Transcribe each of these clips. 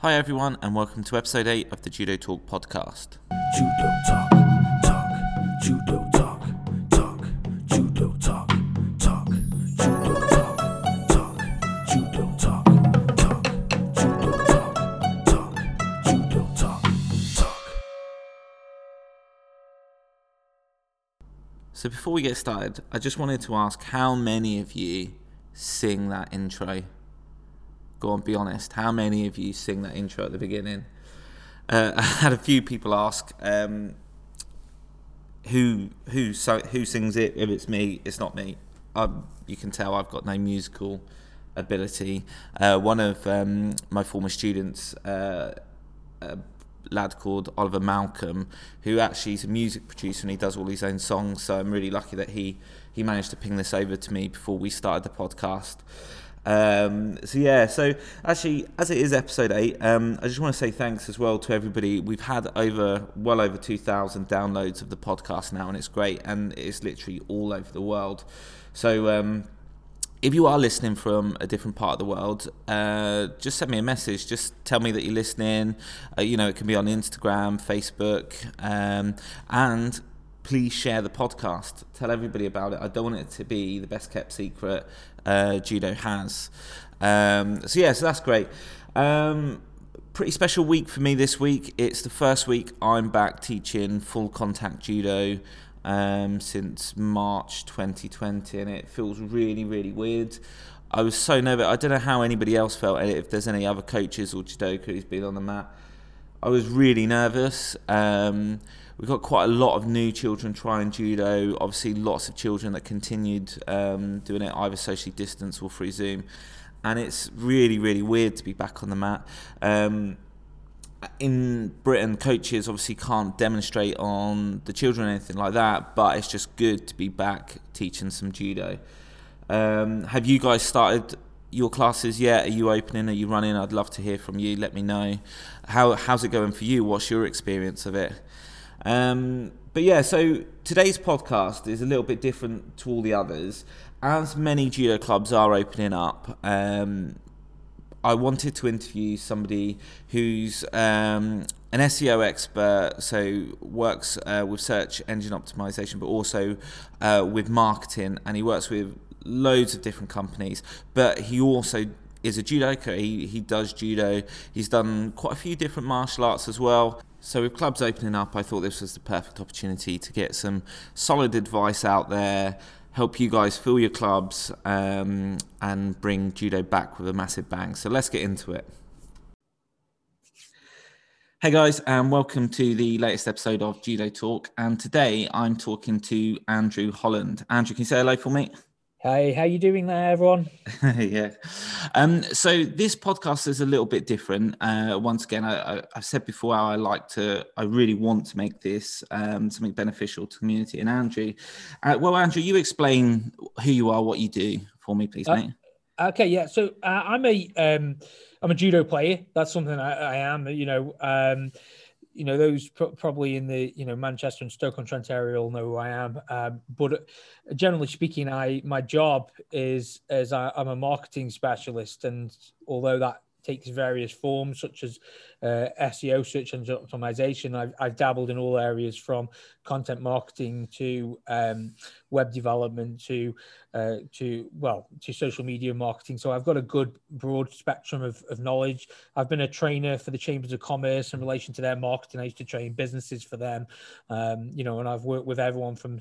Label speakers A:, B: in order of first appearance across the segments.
A: Hi, everyone, and welcome to episode 8 of the Judo Talk podcast.
B: Judo talk, talk, judo talk, talk, judo talk, talk, judo talk, talk, judo talk, talk, judo talk, talk, judo talk, talk.
A: So, before we get started, I just wanted to ask how many of you sing that intro? Go on, be honest. How many of you sing that intro at the beginning? Uh, I had a few people ask um, who who who sings it. If it's me, it's not me. Um, you can tell I've got no musical ability. Uh, one of um, my former students, uh, a lad called Oliver Malcolm, who actually is a music producer and he does all his own songs. So I'm really lucky that he he managed to ping this over to me before we started the podcast. Um, so yeah, so actually, as it is episode eight, um, I just want to say thanks as well to everybody. We've had over well over two thousand downloads of the podcast now, and it's great, and it's literally all over the world. So. Um, if you are listening from a different part of the world, uh, just send me a message. Just tell me that you're listening. Uh, you know, it can be on Instagram, Facebook, um, and please share the podcast. Tell everybody about it. I don't want it to be the best kept secret uh, judo has. Um, so yeah, so that's great. Um, pretty special week for me this week. It's the first week I'm back teaching full contact judo um, since March 2020, and it feels really, really weird. I was so nervous. I don't know how anybody else felt. If there's any other coaches or judoka who's been on the mat, I was really nervous. Um, we've got quite a lot of new children trying judo. Obviously, lots of children that continued um, doing it either socially distanced or through Zoom, and it's really, really weird to be back on the mat. Um, in Britain, coaches obviously can't demonstrate on the children or anything like that, but it's just good to be back teaching some judo. Um, have you guys started your classes yet? Are you opening? Are you running? I'd love to hear from you. Let me know. How how's it going for you? What's your experience of it? Um, but yeah, so today's podcast is a little bit different to all the others. As many judo clubs are opening up, um, I wanted to interview somebody who's um, an SEO expert, so works uh, with search engine optimization, but also uh, with marketing, and he works with loads of different companies. But he also is a judoka. He he does judo. He's done quite a few different martial arts as well. So with clubs opening up, I thought this was the perfect opportunity to get some solid advice out there, help you guys fill your clubs, um, and bring judo back with a massive bang. So let's get into it. Hey guys, and welcome to the latest episode of Judo Talk. And today I'm talking to Andrew Holland. Andrew, can you say hello for me?
C: Hey, how you doing there, everyone?
A: yeah. Um, so this podcast is a little bit different. Uh, once again, I, have said before how I like to, I really want to make this um, something beneficial to the community. And Andrew, uh, well, Andrew, you explain who you are, what you do for me, please,
C: Uh,
A: mate.
C: Okay, yeah. So uh, I'm a um, I'm a judo player. That's something I, I am. You know, um, you know those pro- probably in the you know Manchester and Stoke on Trent area all know who I am. Um, but uh, generally speaking, I my job is as I, I'm a marketing specialist, and although that takes various forms such as uh, SEO, search engine optimization. I've, I've dabbled in all areas from content marketing to um, web development to uh, to well to social media marketing. So I've got a good broad spectrum of, of knowledge. I've been a trainer for the chambers of commerce in relation to their marketing. I used to train businesses for them, um, you know, and I've worked with everyone from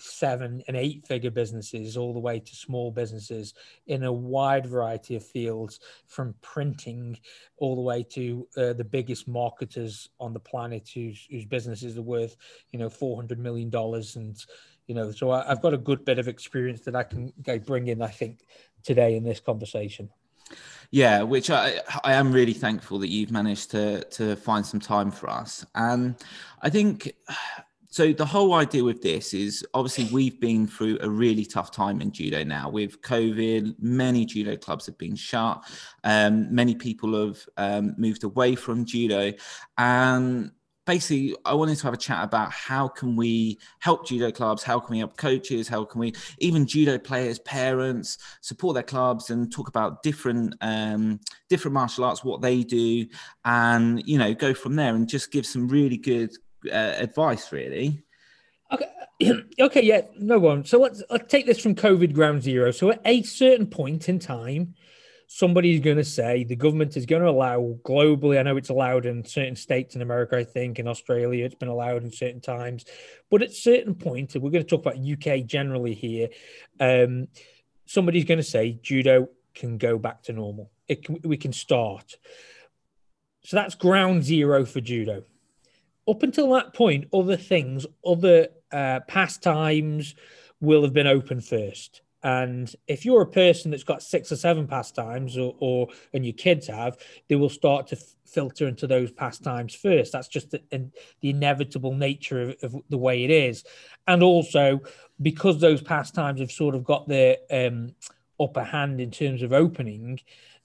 C: seven and eight figure businesses all the way to small businesses in a wide variety of fields from printing all the way to uh, the biggest marketers on the planet whose, whose businesses are worth you know 400 million dollars and you know so I, i've got a good bit of experience that i can bring in i think today in this conversation
A: Yeah, which I I am really thankful that you've managed to to find some time for us. And I think so the whole idea with this is obviously we've been through a really tough time in judo now. With covid many judo clubs have been shut. Um, many people have um, moved away from judo. And basically I wanted to have a chat about how can we help judo clubs, how can we help coaches, how can we even judo players, parents support their clubs and talk about different um, different martial arts, what they do, and you know go from there and just give some really good uh, advice, really.
C: Okay, okay, yeah, no one. So let's let's take this from COVID ground zero. So at a certain point in time, somebody's going to say the government is going to allow globally. I know it's allowed in certain states in America, I think in Australia it's been allowed in certain times, but at certain point, we're going to talk about UK generally here. Um, somebody's going to say judo can go back to normal. It can, we can start. So that's ground zero for judo. Up until that point, other things, other uh, pastimes will have been open first. And if you're a person that's got six or seven pastimes, or, or and your kids have, they will start to f- filter into those pastimes first. That's just the, the inevitable nature of, of, the way it is. And also because those pastimes have sort of got their um, upper hand in terms of opening,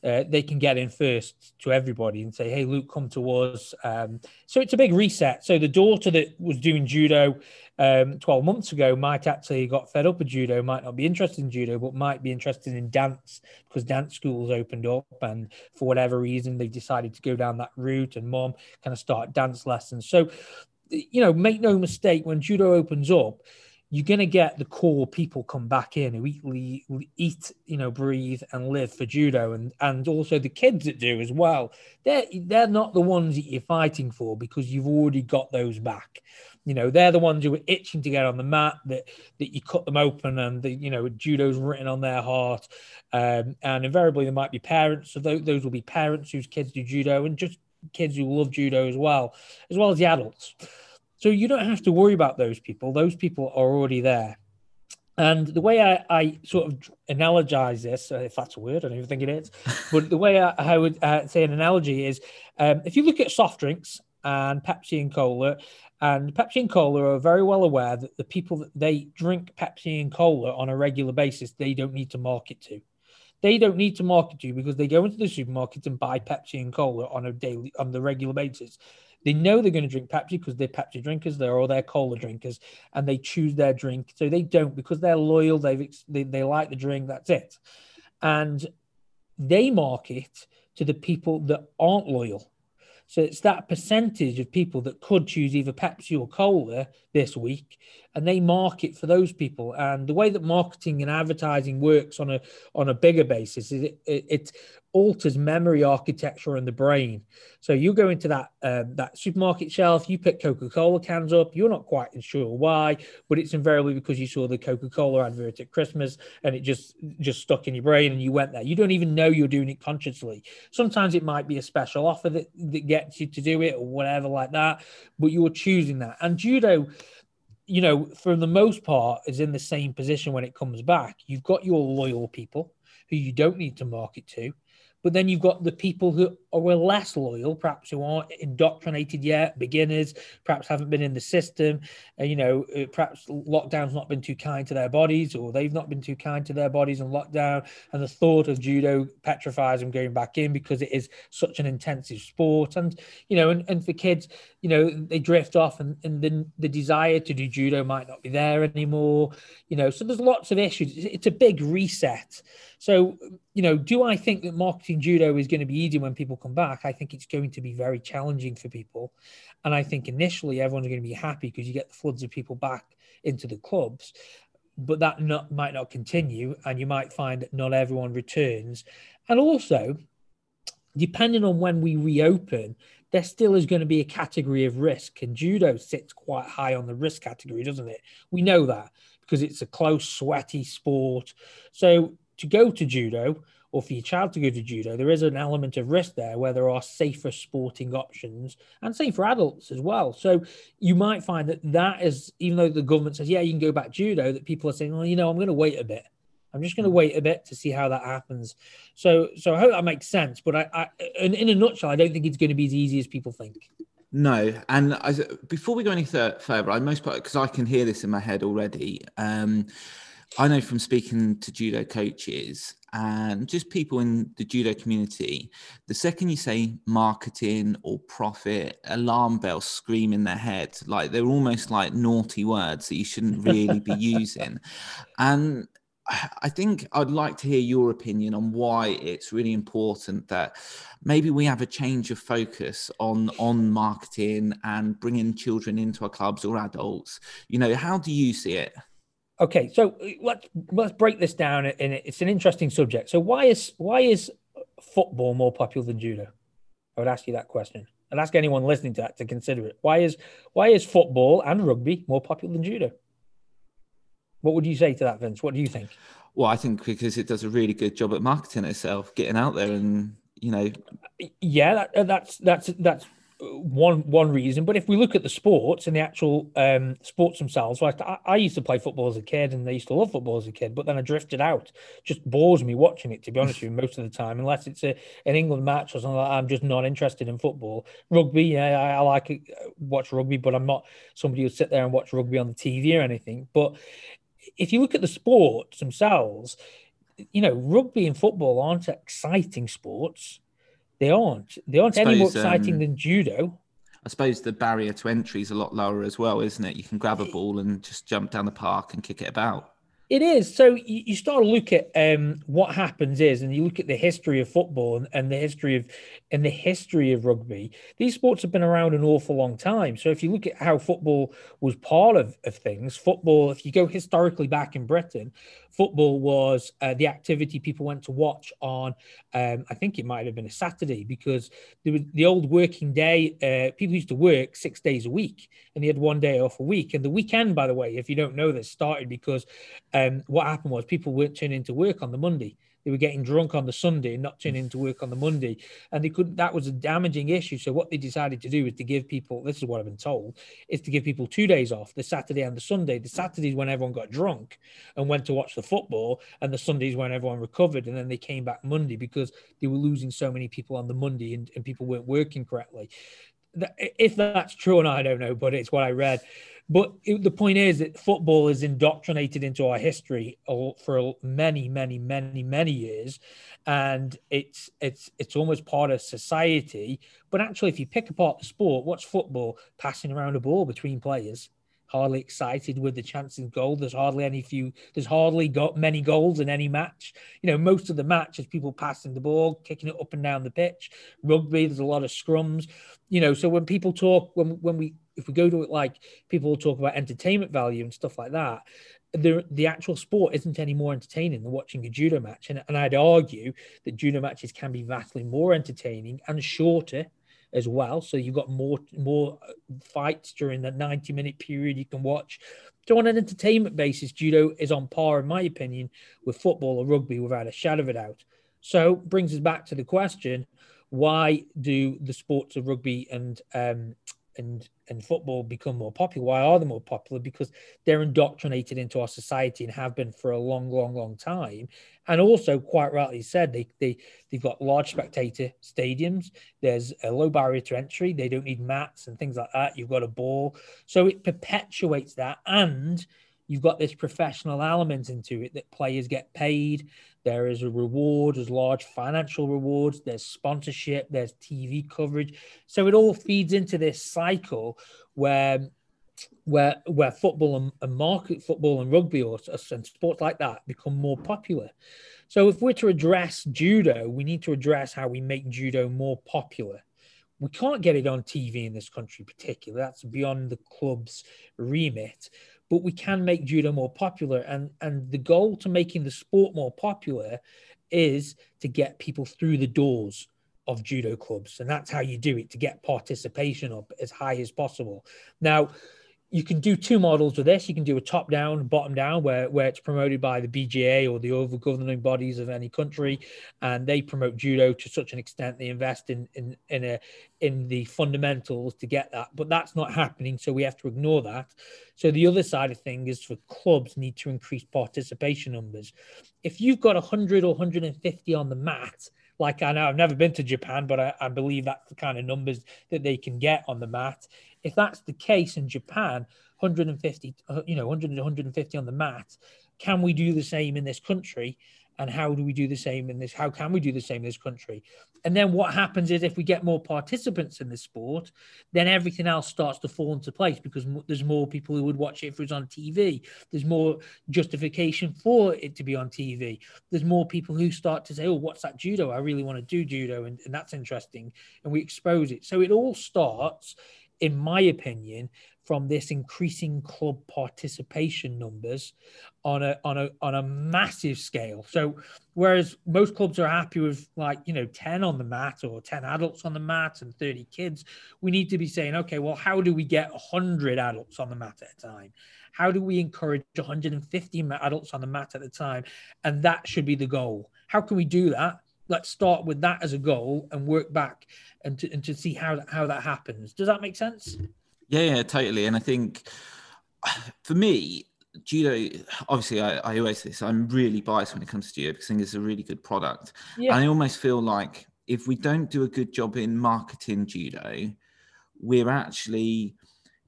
C: uh, they can get in first to everybody and say, "Hey, Luke, come to us." Um, so it's a big reset. So the daughter that was doing judo um, 12 months ago might actually got fed up with judo, might not be interested in judo, but might be interested in dance because dance schools opened up, and for whatever reason, they decided to go down that route. And mom kind of start dance lessons. So, you know, make no mistake, when judo opens up you're going to get the core people come back in who eat, eat, you know, breathe and live for judo, and and also the kids that do as well. They're they're not the ones that you're fighting for because you've already got those back. You know, they're the ones who are itching to get on the mat. That that you cut them open, and the you know judo's written on their heart. Um, and invariably, there might be parents. So those, those will be parents whose kids do judo, and just kids who love judo as well, as well as the adults. So you don't have to worry about those people. Those people are already there. And the way I, I sort of analogize this, uh, if that's a word, I don't even think it is, but the way I, I would uh, say an analogy is um, if you look at soft drinks and Pepsi and Cola, and Pepsi and Cola are very well aware that the people that they drink Pepsi and Cola on a regular basis, they don't need to market to. They don't need to market to because they go into the supermarket and buy Pepsi and Cola on a daily, on the regular basis. They know they're going to drink Pepsi because they're Pepsi drinkers, they're all they're cola drinkers, and they choose their drink. So they don't because they're loyal. They've they, they like the drink. That's it, and they market to the people that aren't loyal. So it's that percentage of people that could choose either Pepsi or cola this week, and they market for those people. And the way that marketing and advertising works on a on a bigger basis is it, it, it alters memory architecture in the brain. So you go into that um, that supermarket shelf, you pick Coca Cola cans up. You're not quite sure why, but it's invariably because you saw the Coca Cola advert at Christmas and it just just stuck in your brain and you went there. You don't even know you're doing it consciously. Sometimes it might be a special offer that, that gets you to do it or whatever like that, but you're choosing that. And judo you know, for the most part, is in the same position when it comes back. You've got your loyal people who you don't need to market to. But then you've got the people who are less loyal, perhaps who aren't indoctrinated yet, beginners, perhaps haven't been in the system. Uh, you know, uh, perhaps lockdown's not been too kind to their bodies, or they've not been too kind to their bodies in lockdown. And the thought of judo petrifies them going back in because it is such an intensive sport. And, you know, and, and for kids, you know, they drift off and, and the, the desire to do judo might not be there anymore. You know, so there's lots of issues. It's a big reset. So, you know, do I think that marketing judo is going to be easy when people come back? I think it's going to be very challenging for people. And I think initially everyone's going to be happy because you get the floods of people back into the clubs. But that not, might not continue. And you might find that not everyone returns. And also, depending on when we reopen, there still is going to be a category of risk. And judo sits quite high on the risk category, doesn't it? We know that because it's a close, sweaty sport. So to go to judo or for your child to go to judo, there is an element of risk there where there are safer sporting options and same for adults as well. So you might find that that is, even though the government says, yeah, you can go back judo, that people are saying, well, you know, I'm going to wait a bit. I'm just going to wait a bit to see how that happens. So, so I hope that makes sense. But I, I in, in a nutshell, I don't think it's going to be as easy as people think.
A: No, and I, before we go any further, I most part because I can hear this in my head already. Um, I know from speaking to judo coaches and just people in the judo community, the second you say marketing or profit, alarm bells scream in their head. Like they're almost like naughty words that you shouldn't really be using. And I think I'd like to hear your opinion on why it's really important that maybe we have a change of focus on on marketing and bringing children into our clubs or adults. You know, how do you see it?
C: Okay, so uh, let's let's break this down, and it's an interesting subject. So why is why is football more popular than judo? I would ask you that question. I'd ask anyone listening to that to consider it. Why is why is football and rugby more popular than judo? What would you say to that, Vince? What do you think?
A: Well, I think because it does a really good job at marketing itself, getting out there and you know.
C: Yeah, that, uh, that's that's that's one one reason. But if we look at the sports and the actual um, sports themselves, like I, I, used to play football as a kid, and I used to love football as a kid. But then I drifted out. Just bores me watching it. To be honest with you, most of the time, unless it's a, an England match or something, like that, I'm just not interested in football. Rugby, yeah, I, I like it, watch rugby, but I'm not somebody who sit there and watch rugby on the TV or anything. But if you look at the sports themselves, you know, rugby and football aren't exciting sports they aren't. They aren't suppose, any more exciting um, than judo.
A: I suppose the barrier to entry is a lot lower as well, isn't it? You can grab a ball and just jump down the park and kick it about.
C: It is. So you, you start to look at um, what happens is, and you look at the history of football and, and, the history of and the history of rugby. These sports have been around an awful long time. So if you look at how football was part of, of things, football, if you go historically back in Britain, football was uh, the activity people went to watch on um, i think it might have been a saturday because there was the old working day uh, people used to work six days a week and they had one day off a week. And the weekend by the way if you don't know this started because um, what happened was people weren't turning into work on the monday they were getting drunk on the Sunday and not turning mm. to work on the Monday, and they couldn't. That was a damaging issue. So what they decided to do is to give people. This is what I've been told: is to give people two days off, the Saturday and the Sunday. The Saturdays when everyone got drunk and went to watch the football, and the Sundays when everyone recovered, and then they came back Monday because they were losing so many people on the Monday and, and people weren't working correctly. If that's true not, I don't know, but it's what I read. But it, the point is that football is indoctrinated into our history for many, many, many, many years, and it's it's it's almost part of society. But actually, if you pick apart the sport, what's football? Passing around a ball between players. Hardly excited with the chances of goal. There's hardly any few. There's hardly got many goals in any match. You know, most of the match is people passing the ball, kicking it up and down the pitch. Rugby, there's a lot of scrums. You know, so when people talk, when when we if we go to it like people talk about entertainment value and stuff like that, the the actual sport isn't any more entertaining than watching a judo match. And, and I'd argue that judo matches can be vastly more entertaining and shorter as well. So you've got more more fights during the 90 minute period you can watch. So on an entertainment basis, judo is on par, in my opinion, with football or rugby without a shadow of a doubt. So brings us back to the question: Why do the sports of rugby and um, and and football become more popular. Why are they more popular? Because they're indoctrinated into our society and have been for a long, long, long time. And also, quite rightly said, they they they've got large spectator stadiums. There's a low barrier to entry. They don't need mats and things like that. You've got a ball, so it perpetuates that and you've got this professional element into it that players get paid. There is a reward, there's large financial rewards, there's sponsorship, there's TV coverage. So it all feeds into this cycle where where where football and, and market football and rugby or and sports like that become more popular. So if we're to address judo, we need to address how we make judo more popular. We can't get it on TV in this country, particularly. That's beyond the club's remit but we can make judo more popular. And and the goal to making the sport more popular is to get people through the doors of judo clubs, and that's how you do it to get participation up as high as possible. Now you can do two models with this. You can do a top down, bottom down, where, where it's promoted by the BJA or the over governing bodies of any country, and they promote judo to such an extent they invest in in in a in the fundamentals to get that. But that's not happening, so we have to ignore that. So the other side of things is for clubs need to increase participation numbers. If you've got 100 or 150 on the mat, like I know I've never been to Japan, but I, I, believe that's the kind of numbers that they can get on the mat. If that's the case in Japan, 150, uh, you know, 100 150 on the mat, can we do the same in this country? And how do we do the same in this? How can we do the same in this country? And then what happens is if we get more participants in the sport, then everything else starts to fall into place because there's more people who would watch it if it was on TV. There's more justification for it to be on TV. There's more people who start to say, oh, what's that judo? I really want to do judo. And, and that's interesting. And we expose it. So it all starts, in my opinion, from this increasing club participation numbers on a on a on a massive scale. So whereas most clubs are happy with like you know 10 on the mat or 10 adults on the mat and 30 kids, we need to be saying, okay, well, how do we get 100 adults on the mat at a time? How do we encourage 150 adults on the mat at a time? And that should be the goal. How can we do that? Let's start with that as a goal and work back and to, and to see how, how that happens. Does that make sense?
A: Yeah, yeah, totally. And I think for me, judo, obviously, I, I always say this, I'm really biased when it comes to judo because I think it's a really good product. Yeah. And I almost feel like if we don't do a good job in marketing judo, we're actually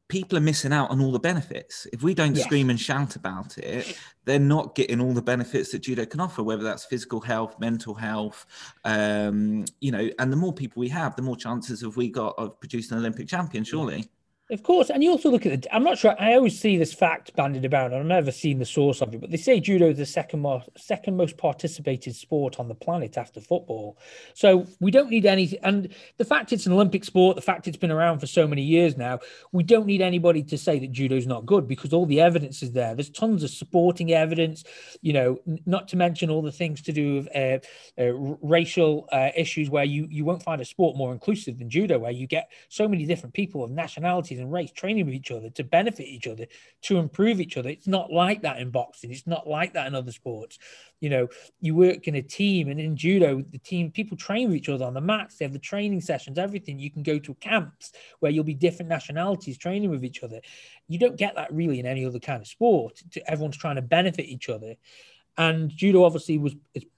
A: people are missing out on all the benefits. If we don't yes. scream and shout about it, they're not getting all the benefits that judo can offer, whether that's physical health, mental health, um, you know, and the more people we have, the more chances have we got of producing an Olympic champion, surely.
C: Of course, and you also look at the. I'm not sure. I always see this fact bandied about, and I've never seen the source of it. But they say judo is the second most second most participated sport on the planet after football. So we don't need any. And the fact it's an Olympic sport, the fact it's been around for so many years now, we don't need anybody to say that judo is not good because all the evidence is there. There's tons of supporting evidence. You know, not to mention all the things to do with uh, uh, racial uh, issues where you you won't find a sport more inclusive than judo, where you get so many different people of nationalities and race training with each other to benefit each other, to improve each other. It's not like that in boxing. It's not like that in other sports. You know, you work in a team, and in judo, the team people train with each other on the mats. They have the training sessions, everything. You can go to camps where you'll be different nationalities training with each other. You don't get that really in any other kind of sport. Everyone's trying to benefit each other and judo obviously was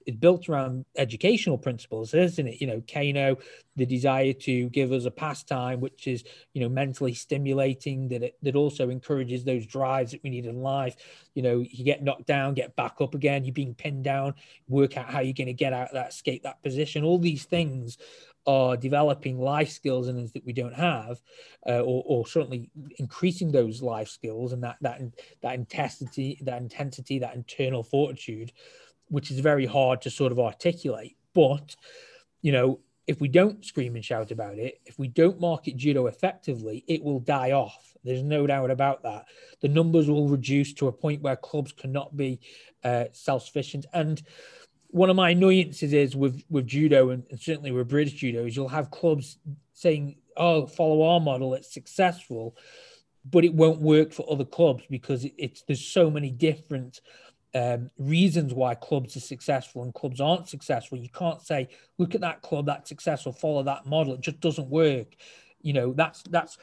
C: is, built around educational principles isn't it? You know kano the desire to give us a pastime which is you know mentally stimulating that it, that also encourages those drives that we need in life. You know you get knocked down get back up again you're being pinned down work out how you're going to get out of that escape that position. All these things are developing life skills and us that we don't have, uh, or, or, certainly increasing those life skills and that that that intensity, that intensity, that internal fortitude, which is very hard to sort of articulate. But you know, if we don't scream and shout about it, if we don't market judo effectively, it will die off. There's no doubt about that. The numbers will reduce to a point where clubs cannot be uh, self-sufficient and one of my annoyances is with with judo and, certainly with British judo is you'll have clubs saying, "Oh, follow our model; it's successful," but it won't work for other clubs because it's there's so many different um, reasons why clubs are successful and clubs aren't successful. You can't say, "Look at that club that's successful; follow that model." It just doesn't work. You know, that's that's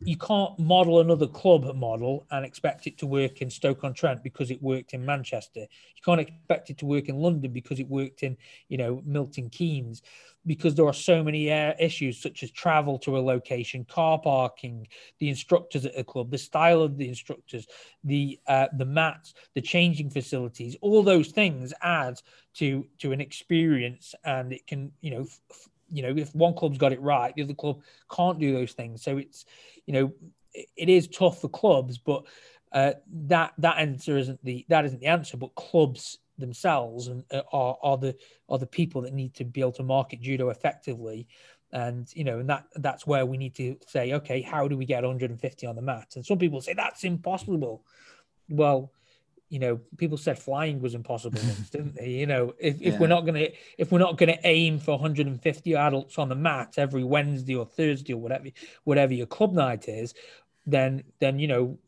C: you can't model another club model and expect it to work in Stoke on Trent because it worked in Manchester. You can't expect it to work in London because it worked in, you know, Milton Keynes, because there are so many uh, issues such as travel to a location, car parking, the instructors at a club, the style of the instructors, the uh, the mats, the changing facilities. All those things add to to an experience, and it can, you know. F- you know, if one club's got it right, the other club can't do those things. So it's you know, it is tough for clubs, but uh, that that answer isn't the that isn't the answer. But clubs themselves and uh, are are the are the people that need to be able to market judo effectively. And you know, and that that's where we need to say, okay, how do we get 150 on the mat? And some people say that's impossible. Well, you know, people said flying was impossible, didn't they? You know, if, if yeah. we're not gonna if we're not gonna aim for 150 adults on the mat every Wednesday or Thursday or whatever whatever your club night is, then then you know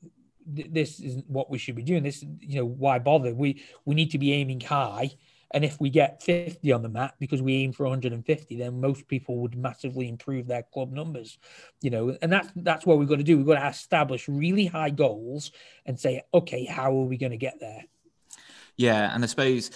C: th- this isn't what we should be doing. This you know why bother? We we need to be aiming high and if we get 50 on the mat because we aim for 150, then most people would massively improve their club numbers, you know. And that's that's what we've got to do. We've got to establish really high goals and say, okay, how are we going to get there?
A: Yeah, and I suppose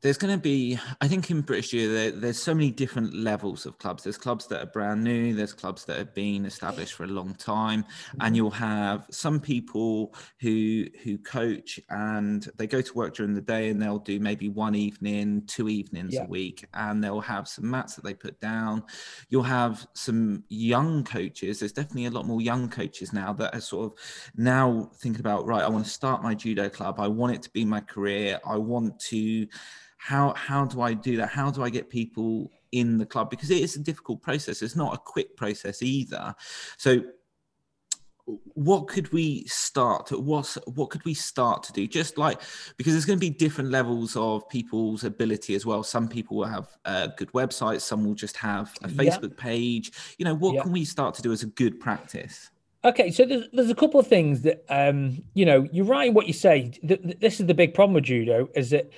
A: there's going to be, I think in British Judo, there, there's so many different levels of clubs. There's clubs that are brand new, there's clubs that have been established for a long time, and you'll have some people who who coach and they go to work during the day and they'll do maybe one evening, two evenings
C: Yeah.
A: a week, and they'll have some mats that they put down. You'll have some young coaches. There's definitely a lot more young coaches now that are sort of now thinking about right. I want to start my judo club. I want it to be my career. I want to how how do I do that? How do I get people in the club? Because it is a difficult process. It's not a quick process either. So what could we start what's what could we start to do just like because there's going to be different levels of people's ability as well some people will have uh, good websites some will just have a
C: Yeah.
A: facebook page you know what
C: Yeah.
A: can we start to do as a good practice
C: Okay, so there's, there's a couple of things that um, you know. You're right in what you say. Th- th- This is the big problem with judo: is that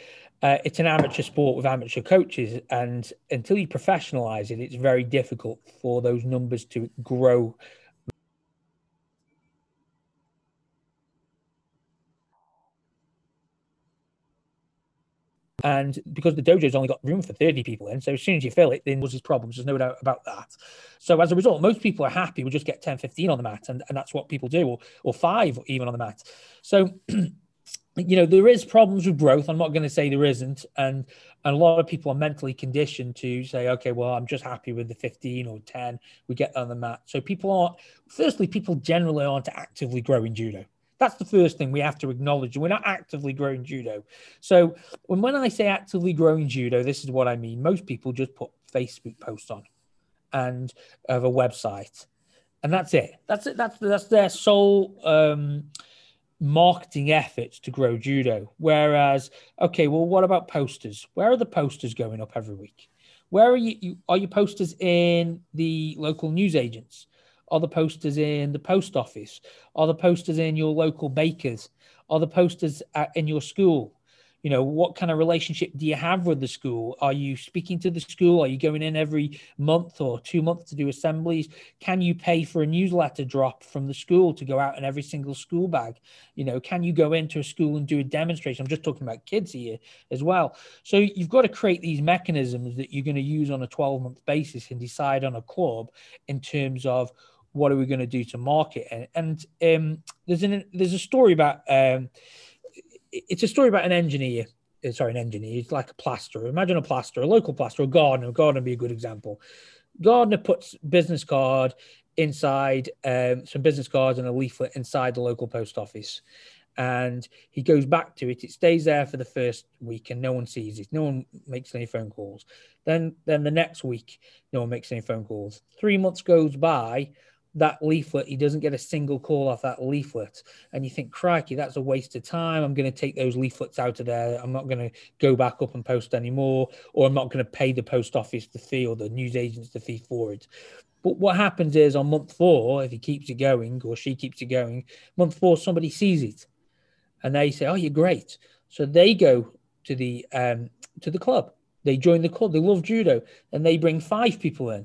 C: uh, it's an amateur sport with amateur coaches, and until you professionalize it, it's very difficult for those numbers to grow. And because the dojo's only got room for 30 people in, so as soon as you fill it, then there's problems. There's no doubt about that. So as a result, most people are happy We just get 10, 15 on the mat, and, and that's what people do, or, or five even on the mat. So, you know, there is problems with growth. I'm not going to say there isn't. And, and a lot of people are mentally conditioned to say, okay, well, I'm just happy with the 15 or 10. We get on the mat. So people aren't, firstly, people generally aren't actively growing judo. That's the first thing we have to acknowledge. We're not actively growing judo. So when, when I say actively growing judo, this is what I mean. Most people just put Facebook posts on and have a website, and that's it. That's it. That's that's their sole um, marketing efforts to grow judo. Whereas, okay, well, what about posters? Where are the posters going up every week? Where are you? you are your posters in the local newsagents? Are the posters in the post office? Are the posters in your local bakers? Are the posters at, in your school? You know, what kind of relationship do you have with the school? Are you speaking to the school? Are you going in every month or two months to do assemblies? Can you pay for a newsletter drop from the school to go out in every single school bag? You know, can you go into a school and do a demonstration? I'm just talking about kids here as well. So you've got to create these mechanisms that you're going to use on a 12 month basis and decide on a club in terms of what are we going to do to market and, and um, there's an there's a story about um, it's a story about an engineer uh, sorry an engineer it's like a plasterer. Imagine a plasterer a local plasterer a gardener. Gardener would be a good example. Gardener puts business card inside um, some business cards and a leaflet inside the local post office. And he goes back to it. It stays there for the first week and no one sees it. No one makes any phone calls. Then then the next week no one makes any phone calls. Three months goes by that leaflet, he doesn't get a single call off that leaflet. And you think, crikey, that's a waste of time. I'm going to take those leaflets out of there. I'm not going to go back up and post anymore, or I'm not going to pay the post office the fee or the news agents the fee for it. But what happens is on month four, if he keeps it going or she keeps it going, month four, somebody sees it and they say, Oh, you're great. So they go to the um, to the club. They join the club. They love judo and they bring five people in.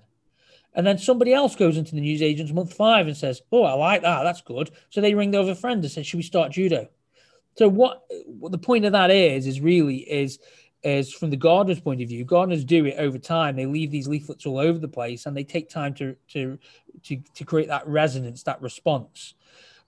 C: And then somebody else goes into the news agents month five and says, "Oh, I like that. That's good." So they ring over a friend and say, "Should we start judo?" So what, what the point of that is is really is is from the gardener's point of view. Gardeners do it over time. They leave these leaflets all over the place, and they take time to to to to create that resonance, that response.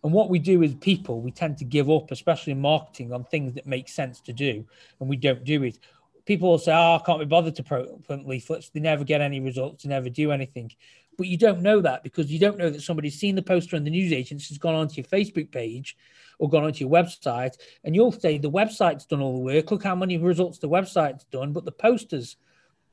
C: And what we do as people, we tend to give up, especially in marketing, on things that make sense to do, and we don't do it people will say, "Oh, I can't be bothered to print leaflets." They never get any results. They never do anything. But you don't know that because you don't know that somebody's seen the poster in the news agents has gone onto your Facebook page or gone onto your website, and you'll say the website's done all the work. Look how many results the website's done, but the posters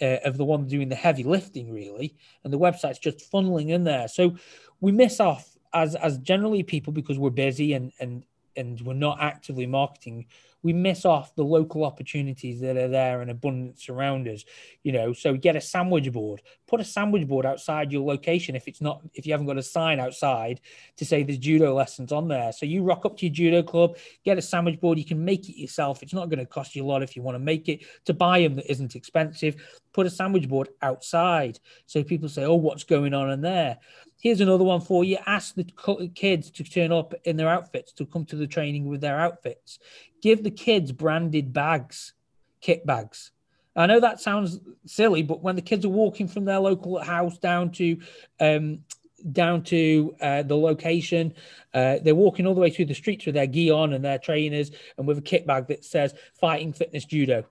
C: uh, of the one doing the heavy lifting, really, and the website's just funneling in there. So we miss off as as generally people because we're busy and and and we're not actively marketing we miss off the local opportunities that are there in abundance around us you know? So get a sandwich board put a sandwich board outside your location if it's not if you haven't got a sign outside to say there's judo lessons on there. So you rock up to your judo club get a sandwich board you can make it yourself. It's not going to cost you a lot if you want to make it. To buy them that isn't expensive put a sandwich board outside. So people say oh what's going on in there here's another one for you ask the kids to turn up in their outfits to come to the training with their outfits give the kids branded bags kit bags. I know that sounds silly, but when the kids are walking from their local house down to um, down to uh, the location. Uh, they're walking all the way through the streets with their gi on and their trainers and with a kit bag that says fighting fitness judo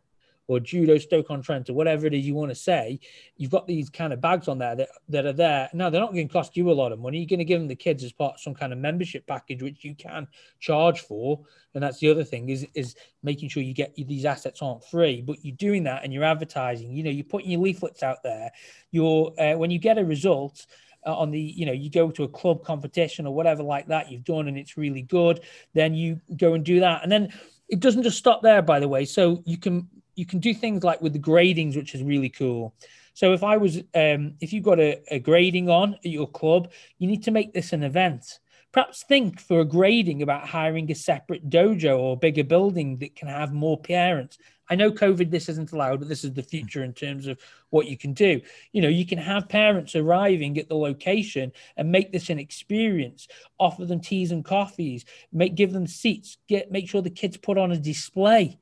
C: or judo stoke on trent or whatever it is you want to say you've got these kind of bags on there that, that are there. Now they're not going to cost you a lot of money. You're going to give them the kids as part of some kind of membership package which you can charge for. And that's the other thing is is making sure you get these assets aren't free. But you're doing that and you're advertising you know you're putting your leaflets out there. You're uh, when you get a result uh, on the you know you go to a club competition or whatever like that you've done and it's really good then you go and do that. And then it doesn't just stop there by the way. So you can you can do things like with the gradings which is really cool. So if i was um, if you've got a, a grading on at your club you need to make this an event. Perhaps think for a grading about hiring a separate dojo or bigger building that can have more parents. I know COVID, this isn't allowed, but this is the future in terms of what you can do. You know, you can have parents arriving at the location and make this an experience, offer them teas and coffees, make give them seats, get make sure the kids put on a display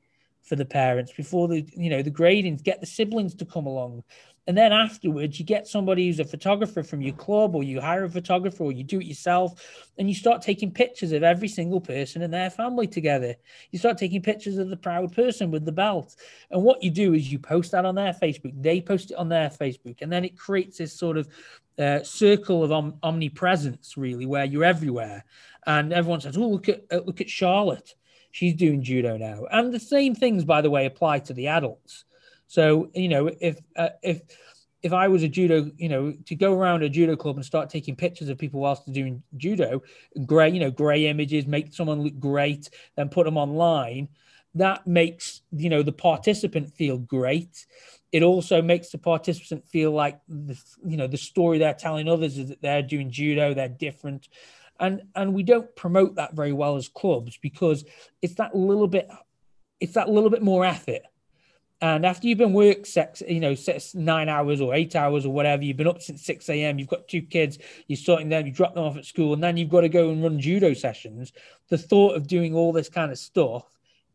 C: for the parents before the you know the gradings, get the siblings to come along. And then afterwards, you get somebody who's a photographer from your club, or you hire a photographer, or you do it yourself, and you start taking pictures of every single person and their family together. You start taking pictures of the proud person with the belt. And what you do is you post that on their Facebook, they post it on their Facebook, and then it creates this sort of uh, circle of om- omnipresence, really, where you're everywhere. And everyone says, "Oh, look at uh, look at Charlotte, she's doing judo now." And the same things, by the way, apply to the adults. So you know, if uh, if if I was a judo, you know, to go around a judo club and start taking pictures of people whilst they're doing judo, gray, you know, gray images, make someone look great, then put them online. That makes you know the participant feel great. It also makes the participant feel like the you know the story they're telling others is that they're doing judo, they're different, and and we don't promote that very well as clubs because it's that little bit, it's that little bit more effort and after you've been work six, you know, six, nine hours or eight hours or whatever, you've been up since 6 a.m., you've got two kids, you're sorting them, you drop them off at school, and then you've got to go and run judo sessions. The thought of doing all this kind of stuff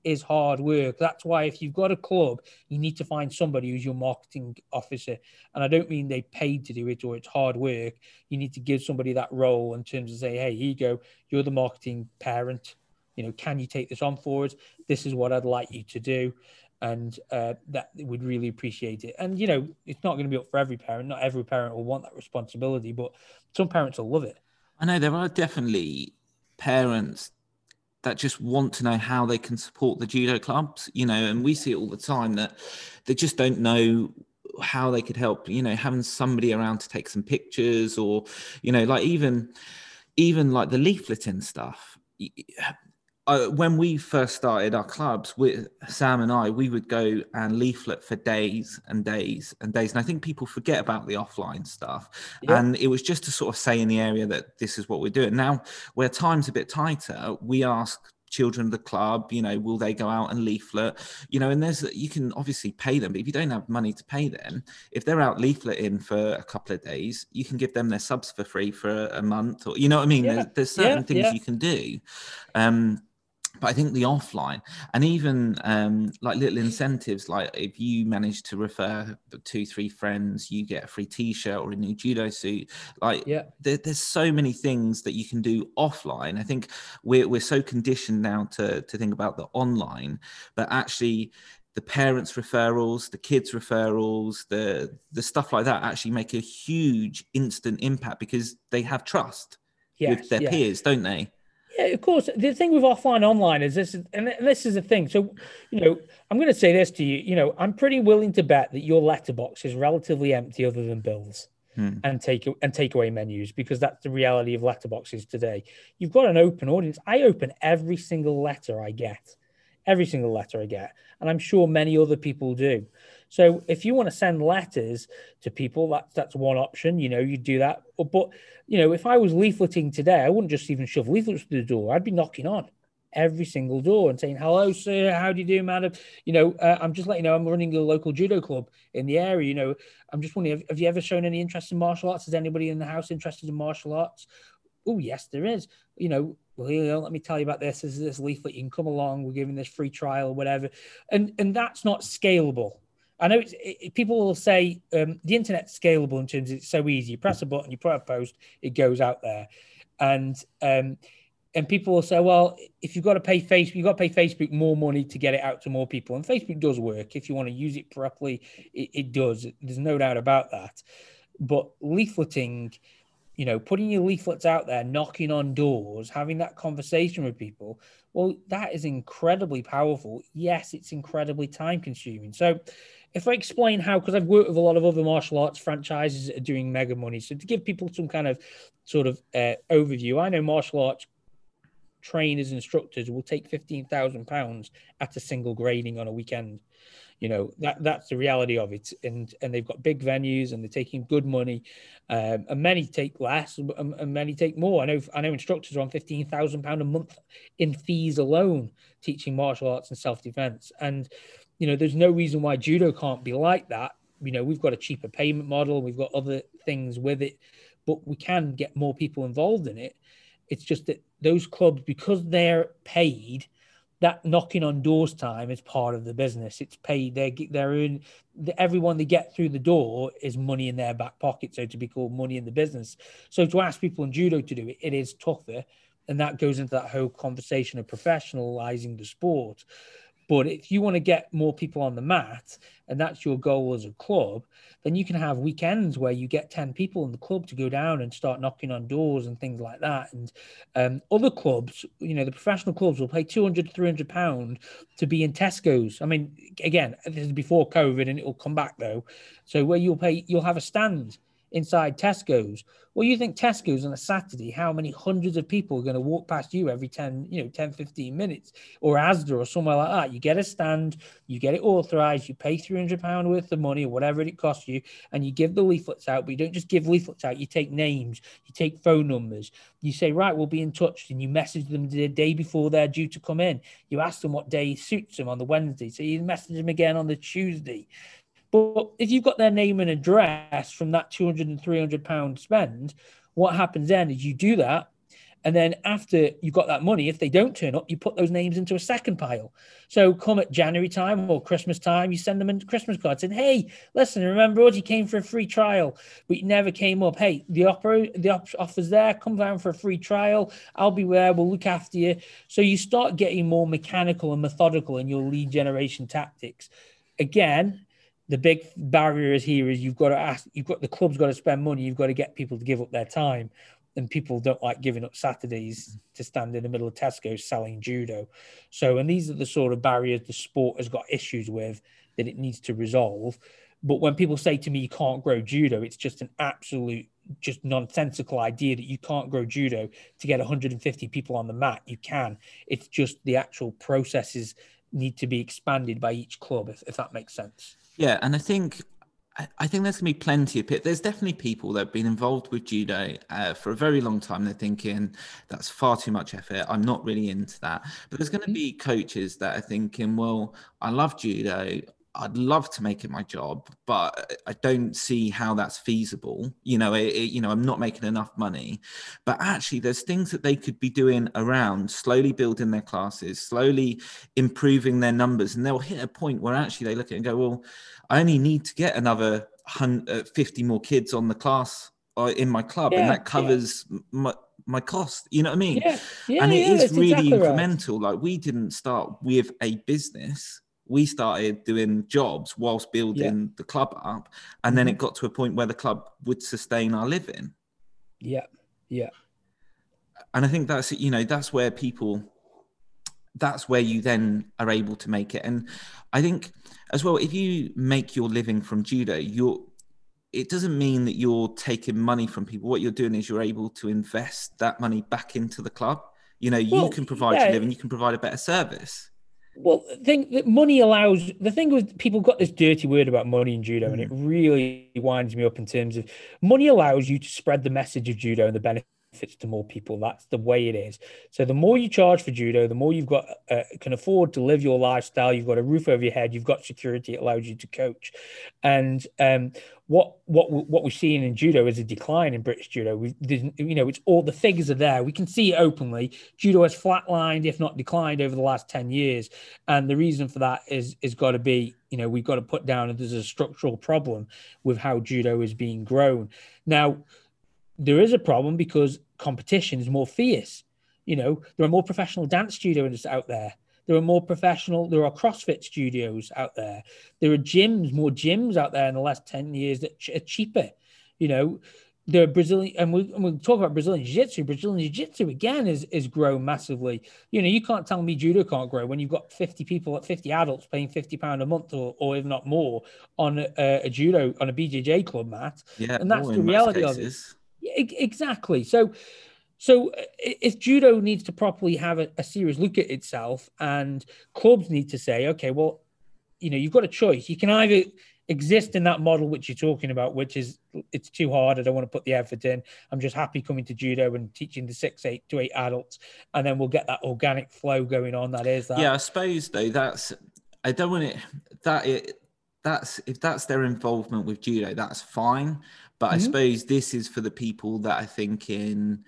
C: is hard work. That's why if you've got a club, you need to find somebody who's your marketing officer. And I don't mean they paid to do it or it's hard work. You need to give somebody that role in terms of say, hey, here you go, you're the marketing parent. You know, can you take this on for us? This is what I'd like you to do and uh, that would really appreciate it. And you know, it's not going to be up for every parent. Not every parent will want that responsibility, but some parents will love it.
A: I know there are definitely parents that just want to know how they can support the judo clubs, you know, and we see it all the time that they just don't know how they could help, you know, having somebody around to take some pictures or, you know, like even even like the leafleting stuff uh, when we first started our clubs with Sam and I, we would go and leaflet for days and days and days. And I think people forget about the offline stuff. Yeah. And it was just to sort of say in the area that this is what we're doing. Now, where time's a bit tighter, we ask children of the club, you know, will they go out and leaflet? You know, and there's you can obviously pay them, but if you don't have money to pay them, if they're out leafleting for a couple of days, you can give them their subs for free for a month or you know what I mean? Yeah. There's, there's, certain yeah, things you can do. Um, but I think the offline and even um, like little incentives, like if you manage to refer two, three friends, you get a free T-shirt or a new judo suit. Like, yeah, there, there's so many things that you can do offline. I think we're we're so conditioned now to to think about the online, but actually the parents referrals the kids referrals the the stuff like that actually make a huge instant impact because they have trust yes, with their peers don't they
C: yeah, of course. The thing with offline online is this, and this is the thing. So, you know, I'm going to say this to you. You know, I'm pretty willing to bet that your letterbox is relatively empty, other than bills hmm. and take and takeaway menus, because that's the reality of letterboxes today. You've got an open audience. I open every single letter I get, every single letter I get, and I'm sure many other people do. So if you want to send letters to people, that's that's one option. You know, you do that. But you know, if I was leafleting today, I wouldn't just even shove leaflets to the door. I'd be knocking on every single door and saying, "Hello, sir. How do you do, madam? You know, uh, I'm just letting you know I'm running a local judo club in the area. You know, I'm just wondering, have, have you ever shown any interest in martial arts? Is anybody in the house interested in martial arts? Oh, yes, there is. You know, well, let me tell you about this. This is this leaflet. You can come along. We're giving this free trial or whatever, and and that's not scalable. I know it's, it, people will say um, the internet's scalable in terms of it's so easy. You press a button, you put a post, it goes out there, and um, and people will say, well, if you've got to pay Facebook, you've got to pay Facebook more money to get it out to more people. And Facebook does work if you want to use it properly. It, it does. There's no doubt about that. But leafleting, you know, putting your leaflets out there, knocking on doors, having that conversation with people, well, that is incredibly powerful. Yes, it's incredibly time consuming. So, if I explain how, because I've worked with a lot of other martial arts franchises that are doing mega money, so to give people some kind of sort of uh, overview, I know martial arts trainers, instructors will take fifteen thousand pounds at a single grading on a weekend. You know that that's the reality of it, and and they've got big venues and they're taking good money, um, and many take less and, and many take more. I know I know instructors are on fifteen thousand pound a month in fees alone teaching martial arts and self defense, and you know there's no reason why judo can't be like that. You know we've got a cheaper payment model, we've got other things with it, but we can get more people involved in it. It's just that those clubs, because they're paid, that knocking on doors time is part of the business. It's paid. They're they're in everyone they get through the door is money in their back pocket, so to be called money in the business. So to ask people in judo to do it, it is tougher, and that goes into that whole conversation of professionalizing the sport. But if you want to get more people on the mat, and that's your goal as a club, then you can have weekends where you get 10 people in the club to go down and start knocking on doors and things like that. And um, other clubs, you know, the professional clubs will pay 200, 300 pounds to be in Tesco's. I mean, again, this is before COVID and it will come back though. So where you'll pay, you'll have a stand inside Tesco's. Well, you think Tesco's on a Saturday, how many hundreds of people are going to walk past you every 10, you know, 10, 15 minutes or Asda or somewhere like that? You get a stand, you get it authorized, you pay £300 worth of money or whatever it costs you, and you give the leaflets out, but you don't just give leaflets out, you take names, you take phone numbers, you say, right, we'll be in touch, and you message them the day before they're due to come in. You ask them what day suits them on the Wednesday, so you message them again on the Tuesday. But if you've got their name and address from that 200 and 300 pound spend, what happens then is you do that. And then after you've got that money, if they don't turn up, you put those names into a second pile. So come at January time or Christmas time, you send them a Christmas card saying, Hey, listen, remember? You came for a free trial, but you never came up. Hey, the opera, the op- offer's there. Come down for a free trial. I'll be there. We'll look after you. So you start getting more mechanical and methodical in your lead generation tactics. Again, the big barrier is here is you've got to ask you've got the club's got to spend money you've got to get people to give up their time. And people don't like giving up saturdays to stand in the middle of tesco selling judo. So and these are the sort of barriers the sport has got issues with that it needs to resolve. But when people say to me you can't grow judo it's just an absolute just nonsensical idea that you can't grow judo to get 150 people on the mat. You can. It's just the actual processes need to be expanded by each club if, if that makes sense
A: yeah, and I think I think there's gonna be plenty of people. There's definitely people that have been involved with judo uh, for a very long time. They're thinking that's far too much effort. I'm not really into that. But there's going to mm-hmm. be coaches that are thinking, well, I love judo. I'd love to make it my job, but I don't see how that's feasible. You know, it, it, you know, I'm not making enough money. But actually, there's things that they could be doing around slowly building their classes, slowly improving their numbers, and they'll hit a point where actually they look at it and go, "Well, I only need to get another 50 more kids on the class uh, in my club, yeah, and that covers yeah. my." my cost you know what i mean
C: yeah, yeah
A: and it
C: yeah,
A: is really
C: exactly
A: incremental
C: right.
A: like we didn't start with a business we started doing jobs whilst building yeah. the club up and mm-hmm. then it mm-hmm. got to a point where the club would sustain our living
C: yeah yeah
A: and i think that's you know that's where people that's where you then are able to make it and i think as well if you make your living from judo you're it doesn't mean that you're taking money from people what you're doing is you're able to invest that money back into the club you know well, you can provide yeah. your living you can provide a better service
C: well, the thing that money allows the thing with people got this dirty word about money in judo, mm. and it mm. really winds me up in terms of money allows you to spread the message of judo and the benefits benefits to more people. That's the way it is. So the more you charge for judo, the more you've got uh, can afford to live your lifestyle. You've got a roof over your head. You've got security. It allows you to coach. And um, what what what we're seeing in judo is a decline in British judo. We you know it's all the figures are there. We can see it openly. Judo has flatlined, if not declined, over the last ten years. And the reason for that is is got to be you know we've got to put down there's a structural problem with how judo is being grown now there is a problem because competition is more fierce. You know, there are more professional dance studios out there. There are more professional, there are CrossFit studios out there. There are gyms, more gyms out there in the last 10 years that are cheaper. You know, there are Brazilian, and, we, and we'll talk about Brazilian Jiu Jitsu. Brazilian Jiu Jitsu again is, is grown massively. You know, you can't tell me judo can't grow when you've got 50 people, 50 adults paying 50 pound a month or, or if not more on a, a judo, on a BJJ club mat.
A: Yeah.
C: And that's the reality of it exactly. So, so if judo needs to properly have a, a, serious look at itself, and clubs need to say, okay, well, you know, you've got a choice. You can either exist in that model which you're talking about, which is it's too hard. I don't want to put the effort in. I'm just happy coming to judo and teaching the six, eight to eight adults, and then we'll get that organic flow going on. That is that.
A: Yeah, I suppose though that's I don't want it that it that's if that's their involvement with judo, that's fine. But mm-hmm. I suppose this is for the people that are thinking,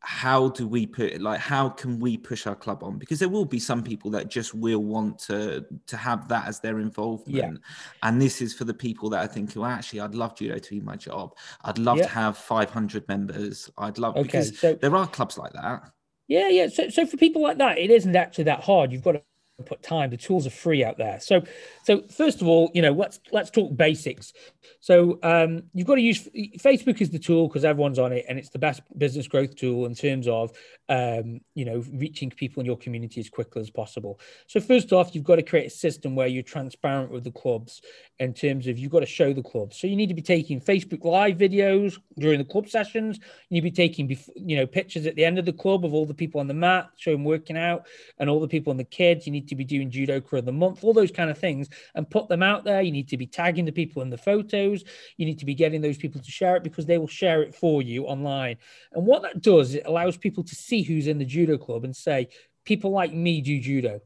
A: how do we put it like how can we push our club on? Because there will be some people that just will want to to have that as their involvement. Yeah. And this is for the people that are thinking, well, actually, I'd love judo to be my job. I'd love yeah. to have 500 members. I'd love okay, because so, there are clubs like that.
C: Yeah, yeah. So, so for people like that, it isn't actually that hard. You've got to put time. The tools are free out there. So, so first of all, you know, let's let's talk basics. So, um, you've got to use Facebook is the tool because everyone's on it, and it's the best business growth tool in terms of, um, you know, reaching people in your community as quickly as possible. So, first off, you've got to create a system where you're transparent with the clubs in terms of you've got to show the clubs. So, you need to be taking Facebook Live videos during the club sessions. You need to be taking, you know, pictures at the end of the club of all the people on the mat, showing working out, and all the people and the kids. You need to be doing judo crew of the month, all those kind of things, and put them out there. You need to be tagging the people in the photos. You need to be getting those people to share it because they will share it for you online. And what that does, it allows people to see who's in the judo club and say, people like me do judo.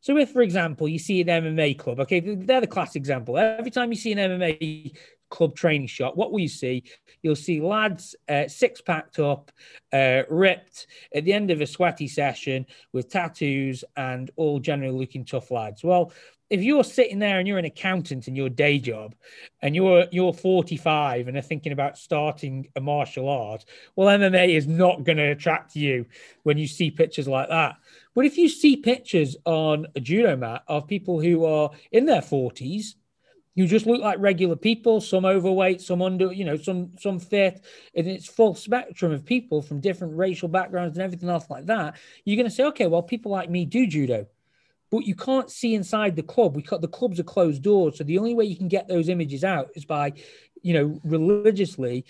C: So if, for example, you see an MMA club, okay, they're the class example. Every time you see an MMA club training shot, what will you see? You'll see lads uh, six packed up, uh, ripped at the end of a sweaty session with tattoos and all generally looking tough lads. Well, if you're sitting there and you're an accountant in your day job and you're you're 45 and are thinking about starting a martial art, well, MMA is not going to attract you when you see pictures like that. But if you see pictures on a judo mat of people who are in their 40s you just look like regular people, some overweight, some under, you know, some some fit, and it's full spectrum of people from different racial backgrounds and everything else like that. You're going to say, okay, well, people like me do judo, but you can't see inside the club. We cut the clubs are closed doors, so the only way you can get those images out is by, you know, religiously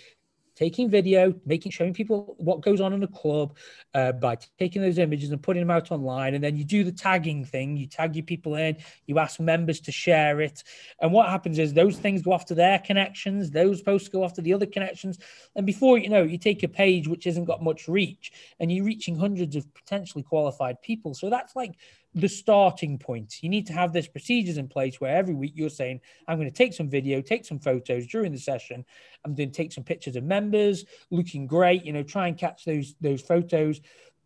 C: taking video, making showing people what goes on in the club uh, by taking those images and putting them out online. And then you do the tagging thing. You tag your people in. You ask members to share it. And what happens is those things go off to their connections. Those posts go off to the other connections. And before you know, you take a page which hasn't got much reach, and you're reaching hundreds of potentially qualified people. So that's like the starting point. You need to have this procedures in place where every week you're saying, I'm going to take some video, take some photos during the session. I'm going to take some pictures of members looking great, you know, try and catch those those photos.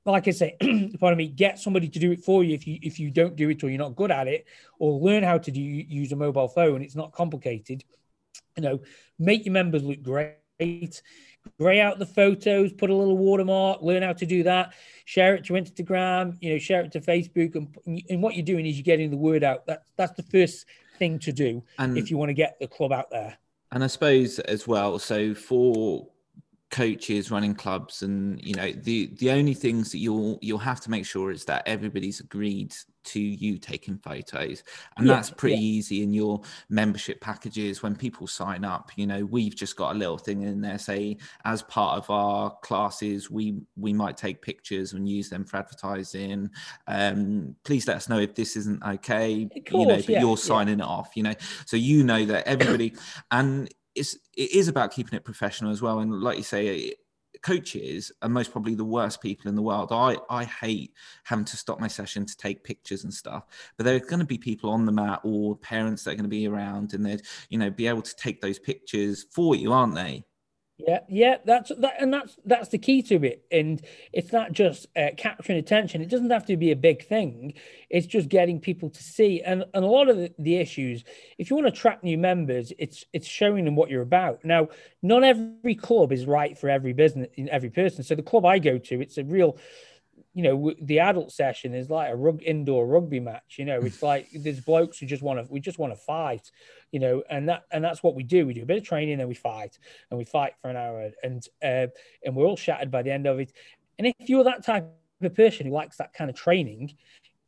C: Like I say, pardon me, get somebody to do it for you if you if you don't do it or you're not good at it, or learn how to do use a mobile phone. It's not complicated. You know, make your members look great gray out the photos, put a little watermark, learn how to do that, share it to Instagram, you know, share it to Facebook. And, and what you're doing is you're getting the word out. That, that's the first thing to do and, if you want to get the club out there.
A: And I suppose as well, so for coaches running clubs and you know the the only things that you'll you'll have to make sure is that everybody's agreed to you taking photos. And yeah, that's pretty yeah. easy in your membership packages when people sign up you know we've just got a little thing in there say as part of our classes we we might take pictures and use them for advertising. Um please let us know if this isn't okay course, you know but yeah, you're signing it off you know. So you know that everybody and it's it is about keeping it professional as well. And like you say coaches are most probably the worst people in the world. I I hate having to stop my session to take pictures and stuff. But there are going to be people on the mat or parents that are going to be around, and they'd you know be able to take those pictures for you, aren't they?
C: Yeah, yeah, that's that, and that's that's the key to it. And it's not just uh, capturing attention. It doesn't have to be a big thing. It's just getting people to see. And and a lot of the, the issues, if you want to attract new members, it's it's showing them what you're about. Now, not every club is right for every business, in every person. So the club I go to, it's a real you know, the adult session is like a rug indoor rugby match. You know, it's like there's blokes who just want to we just want to fight, you know, and that and that's what we do. We do a bit of training, and we fight, and we fight for an hour, and uh, and we're all shattered by the end of it. And if you're that type of person who likes that kind of training,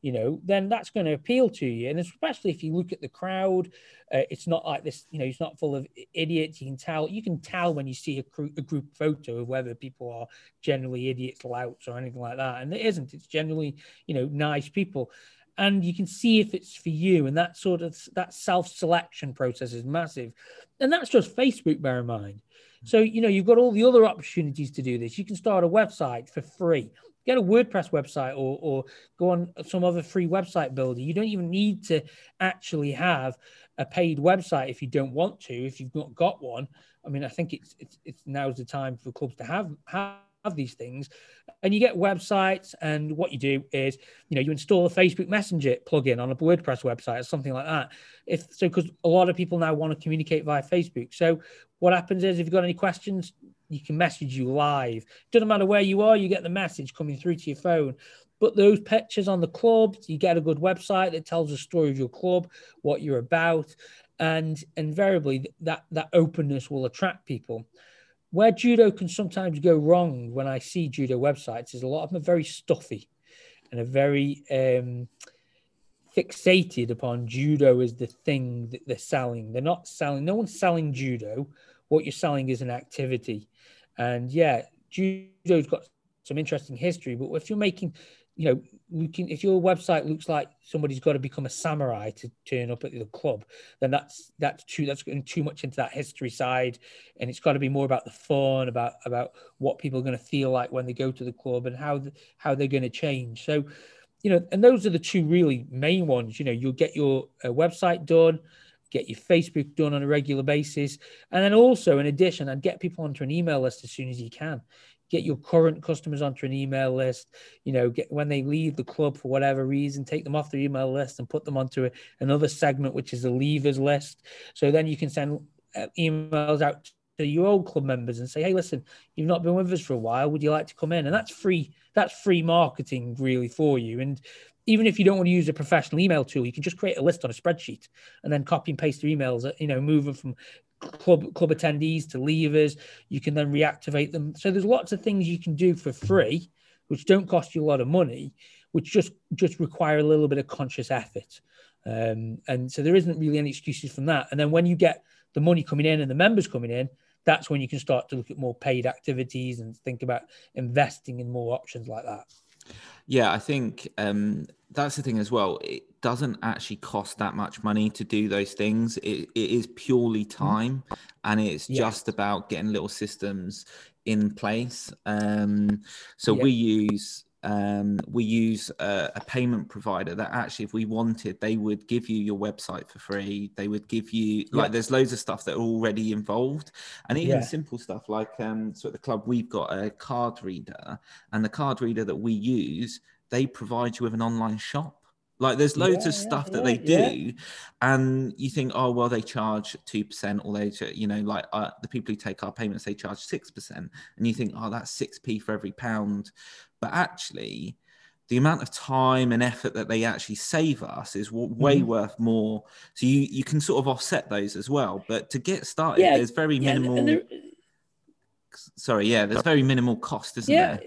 C: you know, then that's going to appeal to you. And especially if you look at the crowd, uh, it's not like this, you know, it's not full of idiots. You can tell, you can tell when you see a, cr- a group photo of whether people are generally idiots, louts, or anything like that. And it isn't. It's generally, you know, nice people. And you can see if it's for you. And that sort of that self-selection process is massive. And that's just Facebook, bear in mind. So, you know, you've got all the other opportunities to do this. You can start a website for free get a WordPress website or, or go on some other free website builder. You don't even need to actually have a paid website if you don't want to, if you've not got one. I mean, I think it's, it's, it's now's the time for clubs to have, have have these things and you get websites and what you do is you know you install a facebook messenger plugin on a wordpress website or something like that if so because a lot of people now want to communicate via facebook so what happens is if you've got any questions you can message you live. Doesn't matter where you are, you get the message coming through to your phone. But those pictures on the club, you get a good website that tells the story of your club, what you're about, and invariably that that openness will attract people. Where judo can sometimes go wrong when I see judo websites is a lot of them are very stuffy and are very um, fixated upon judo as the thing that they're selling. They're not selling. No one's selling judo. What you're selling is an activity. And yeah, judo's got some interesting history, but if you're making, you know, looking if your website looks like somebody's got to become a samurai to turn up at the club, then that's that's too that's going too much into that history side, and it's got to be more about the fun, about about what people are going to feel like when they go to the club and how how they're going to change. So, you know, and those are the two really main ones. You know, you'll get your uh, website done get your Facebook done on a regular basis. And then also, in addition, I'd get people onto an email list as soon as you can. Get your current customers onto an email list. You know, get when they leave the club for whatever reason, take them off the email list and put them onto a, another segment, which is the leavers list. So then you can send uh, emails out to your old club members and say, "Hey, listen, you've not been with us for a while. Would you like to come in?" And that's free. That's free marketing, really, for you. And even if you don't want to use a professional email tool, you can just create a list on a spreadsheet and then copy and paste your emails. You know, move them from club club attendees to leavers. You can then reactivate them. So there's lots of things you can do for free, which don't cost you a lot of money, which just just require a little bit of conscious effort. Um, and so there isn't really any excuses from that. And then when you get the money coming in and the members coming in, that's when you can start to look at more paid activities and think about investing in more options like that.
A: Yeah, I think um, that's the thing as well. It doesn't actually cost that much money to do those things. It, it is purely mm-hmm. time, and it's yes. just about getting little systems in place. Um, so yeah. we use um, we use a, a, payment provider that actually, if we wanted, they would give you your website for free. They would give you like there's loads of stuff that are already involved, and even yeah. simple stuff like um, so at the club we've got a card reader, and the card reader that we use, they provide you with an online shop. Like there's loads yeah, of stuff yeah, that they do, and you think, oh well, they charge two percent, or they, you know, like uh, the people who take our payments, they charge six percent, and you think, oh, that's six p for every pound but actually the amount of time and effort that they actually save us is way mm-hmm. worth more. So you you can sort of offset those as well. But to get started yeah, there's very minimal yeah, sorry yeah there's very minimal cost isn't yeah, there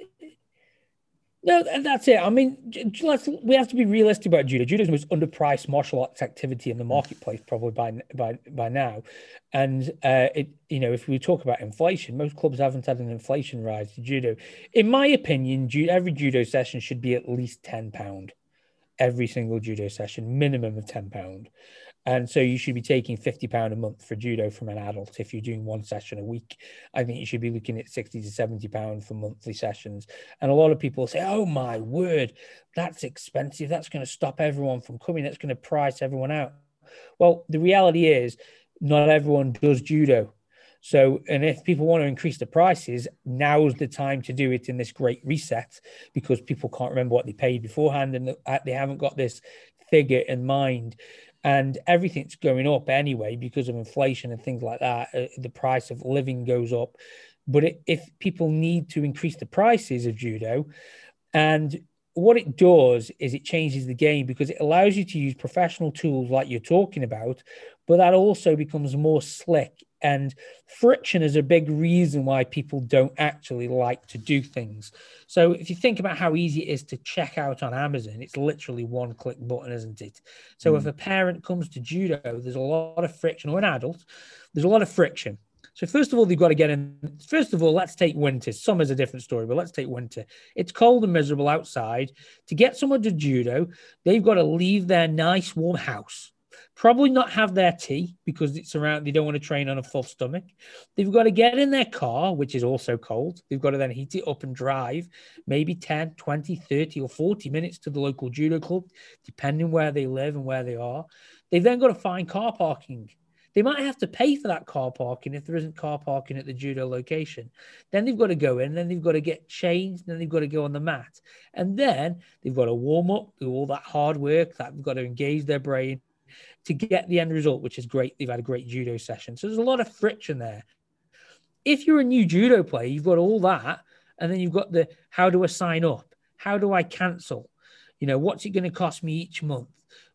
C: no, that's it. I mean, let's we have to be realistic about judo. Judo is the most underpriced martial arts activity in the marketplace, probably by by by now. And uh, it, you know, if we talk about inflation, most clubs haven't had an inflation rise to judo. In my opinion, every judo session should be at least ten pound. Every single judo session, minimum of ten pound. And so you should be taking fifty pound a month for judo from an adult if you're doing one session a week. I think you should be looking at sixty to seventy pound for monthly sessions. And a lot of people say, "Oh my word, that's expensive. That's going to stop everyone from coming. That's going to price everyone out." Well, the reality is, not everyone does judo. So, and if people want to increase the prices, now's the time to do it in this great reset because people can't remember what they paid beforehand and uh, they haven't got this figure in mind and everything's going up anyway because of inflation and things like that. Uh, the price of living goes up. But it, if people need to increase the prices of judo, and what it does is it changes the game because it allows you to use professional tools like you're talking about, but that also becomes more slick and friction is a big reason why people don't actually like to do things. So if you think about how easy it is to check out on Amazon, it's literally one click button, isn't it? So mm. if a parent comes to judo, there's a lot of friction, or an adult, there's a lot of friction. So first of all, they've got to get in. First of all, let's take winter. Summer's a different story, but let's take winter. It's cold and miserable outside. To get someone to judo, they've got to leave their nice warm house probably not have their tea because it's around they don't want to train on a full stomach. They've got to get in their car which is also cold. They've got to then heat it up and drive maybe 10 20 30 or 40 minutes to the local judo club depending where they live and where they are. They've then got to find car parking. They might have to pay for that car parking if there isn't car parking at the judo location. Then they've got to go in, then they've got to get changed, then they've got to go on the mat. And then they've got to warm up, do all that hard work, that they've got to engage their brain to get the end result, which is great. They've had a great judo session. So there's a lot of friction there. If you're a new judo player, you've got all that. And then you've got the how do I sign up? How do I cancel? You know, what's it going to cost me each month?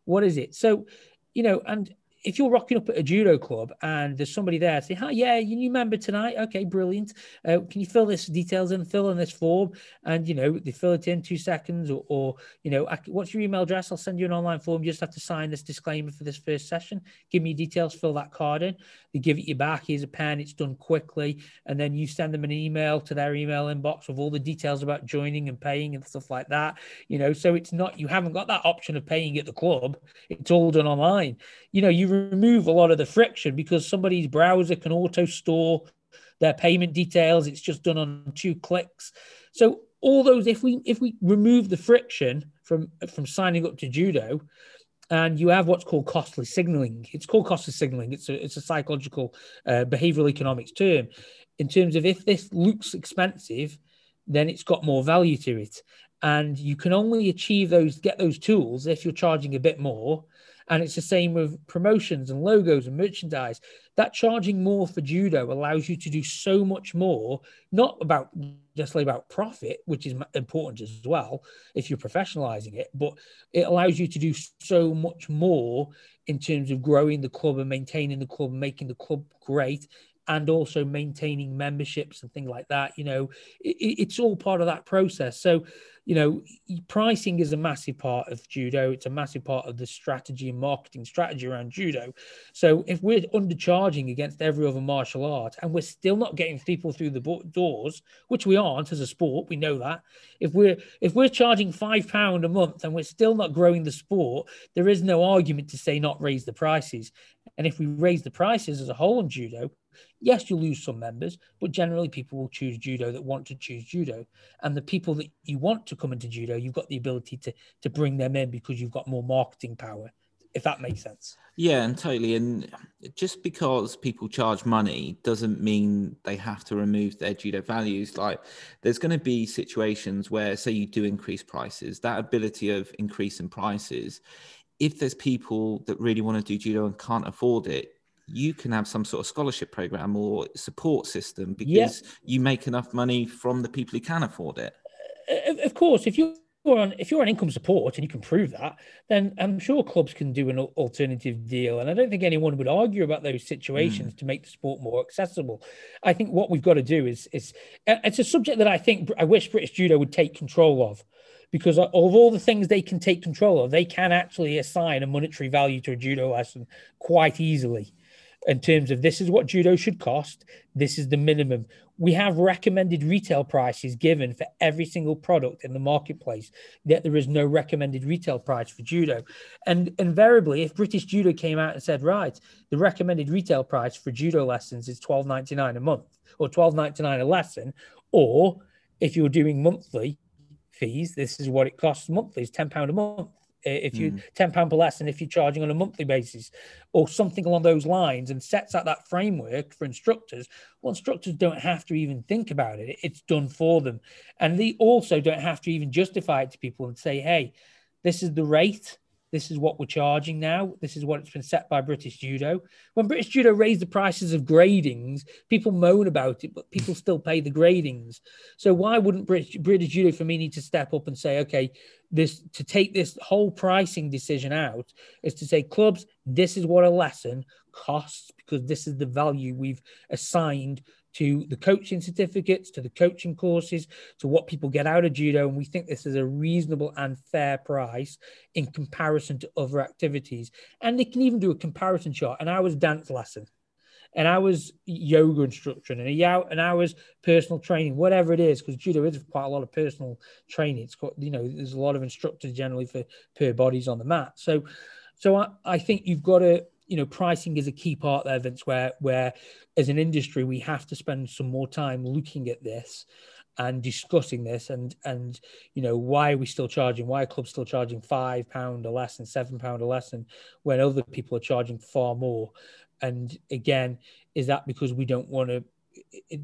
C: What is it? So, you know, and if you're rocking up at a judo club and there's somebody there say, "Hi, yeah, you new member tonight? Okay, brilliant. Uh, can you fill this details in, fill in this form?" And you know they fill it in two seconds, or, or you know, I, what's your email address? I'll send you an online form. You just have to sign this disclaimer for this first session. Give me details, fill that card in. They give it you back. Here's a pen. It's done quickly, and then you send them an email to their email inbox with all the details about joining and paying and stuff like that. You know, so it's not you haven't got that option of paying at the club. It's all done online. You know, you remove a lot of the friction because somebody's browser can auto store their payment details. It's just done on two clicks. So all those, if we if we remove the friction from from signing up to judo, and you have what's called costly signaling. It's called costly signaling. It's a it's a psychological uh, behavioral economics term. In terms of if this looks expensive, then it's got more value to it, and you can only achieve those get those tools if you're charging a bit more and it's the same with promotions and logos and merchandise. That charging more for judo allows you to do so much more, not about just about profit, which is important as well if you're professionalizing it, but it allows you to do so much more in terms of growing the club and maintaining the club and making the club great and also maintaining memberships and things like that. You know, it, it's all part of that process. So you know, pricing is a massive part of judo. It's a massive part of the strategy and marketing strategy around judo. So if we're undercharging against every other martial art and we're still not getting people through the doors, which we aren't as a sport, we know that. If we're if we're charging five pound a month and we're still not growing the sport, there is no argument to say not raise the prices. And if we raise the prices as a whole on judo, Yes, you'll lose some members, but generally people will choose judo that want to choose judo. And the people that you want to come into judo, you've got the ability to to bring them in because you've got more marketing power, if that makes sense.
A: Yeah, and totally. And just because people charge money doesn't mean they have to remove their judo values. Like there's going to be situations where, say, you do increase prices, that ability of increasing prices, if there's people that really want to do judo and can't afford it, you can have some sort of scholarship program or support system because you make enough money from the people who can afford it.
C: Of course, if you are on if you're on income support and you can prove that, then I'm sure clubs can do an alternative deal. And I don't think anyone would argue about those situations mm. to make the sport more accessible. I think what we've got to do is is it's a subject that I think I wish British judo would take control of. Because of all the things they can take control of, they can actually assign a monetary value to a judo lesson quite easily in terms of this is what judo should cost. This is the minimum. we have recommended retail prices given for every single product in the marketplace, yet there is no recommended retail price for judo. And invariably, if British Judo came out and said, right, the recommended retail price for judo lessons is twelve ninety nine a month or twelve ninety nine a lesson, or if you're doing monthly fees, this is what it costs monthly, is ten pound a month if you mm. 10 pound per lesson if you're charging on a monthly basis or something along those lines and sets out that framework for instructors well instructors don't have to even think about it it's done for them and they also don't have to even justify it to people and say hey this is the rate this is what we're charging now. This is what it's been set by British Judo. When British Judo raised the prices of gradings, people moan about it, but people still pay the gradings. So why wouldn't British, British Judo for me need to step up and say, okay, this to take this whole pricing decision out is to say, clubs, this is what a lesson costs because this is the value we've assigned to the coaching certificates, to the coaching courses, to what people get out of judo. And we think this is a reasonable and fair price in comparison to other activities. And they can even do a comparison chart. And I was dance lesson, and I was yoga instruction, and a and I was personal training, whatever it is, because judo is quite a lot of personal training. It's got, you know, there's a lot of instructors generally for per bodies on the mat. So, so I, I think you've got to you know pricing is a key part there vince where where as an industry we have to spend some more time looking at this and discussing this and and you know why are we still charging why are clubs still charging five pound or less lesson seven pound or less lesson when other people are charging far more? And again is that because we don't want to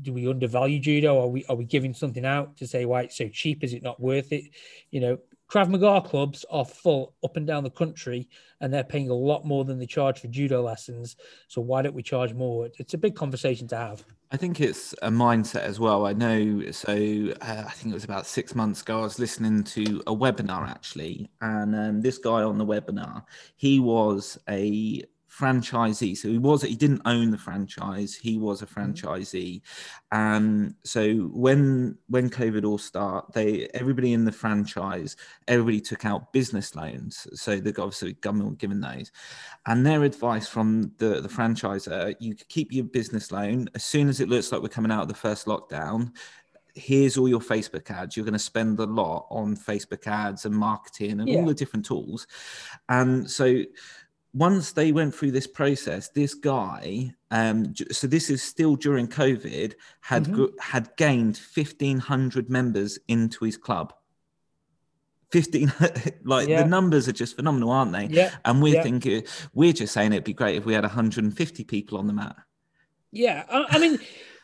C: do we undervalue judo? Are we are we giving something out to say why it's so cheap? Is it not worth it? You know Krav Maga clubs are full up and down the country, and they're paying a lot more than they charge for judo lessons. So why don't we charge more? It's a big conversation to have.
A: I think it's a mindset as well. I know. So uh, I think it was about six months ago. I was listening to a webinar actually, and um, this guy on the webinar, he was a franchisee. So he was he didn't own the franchise. He was a mm-hmm. franchisee. And so when when COVID all start, they everybody in the franchise, everybody took out business loans. So the obviously government were given those. And their advice from the, the franchisor, you keep your business loan as soon as it looks like we're coming out of the first lockdown, here's all your Facebook ads. You're going to spend a lot on Facebook ads and marketing and yeah. all the different tools. And so once they went through this process, this guy, um, so this is still during COVID, had mm-hmm. had gained fifteen hundred members into his club. Fifteen, like yeah. the numbers are just phenomenal, aren't they?
C: Yeah.
A: And we're
C: yeah.
A: thinking, we're just saying it'd be great if we had 150 people on the mat.
C: Yeah, I, I mean.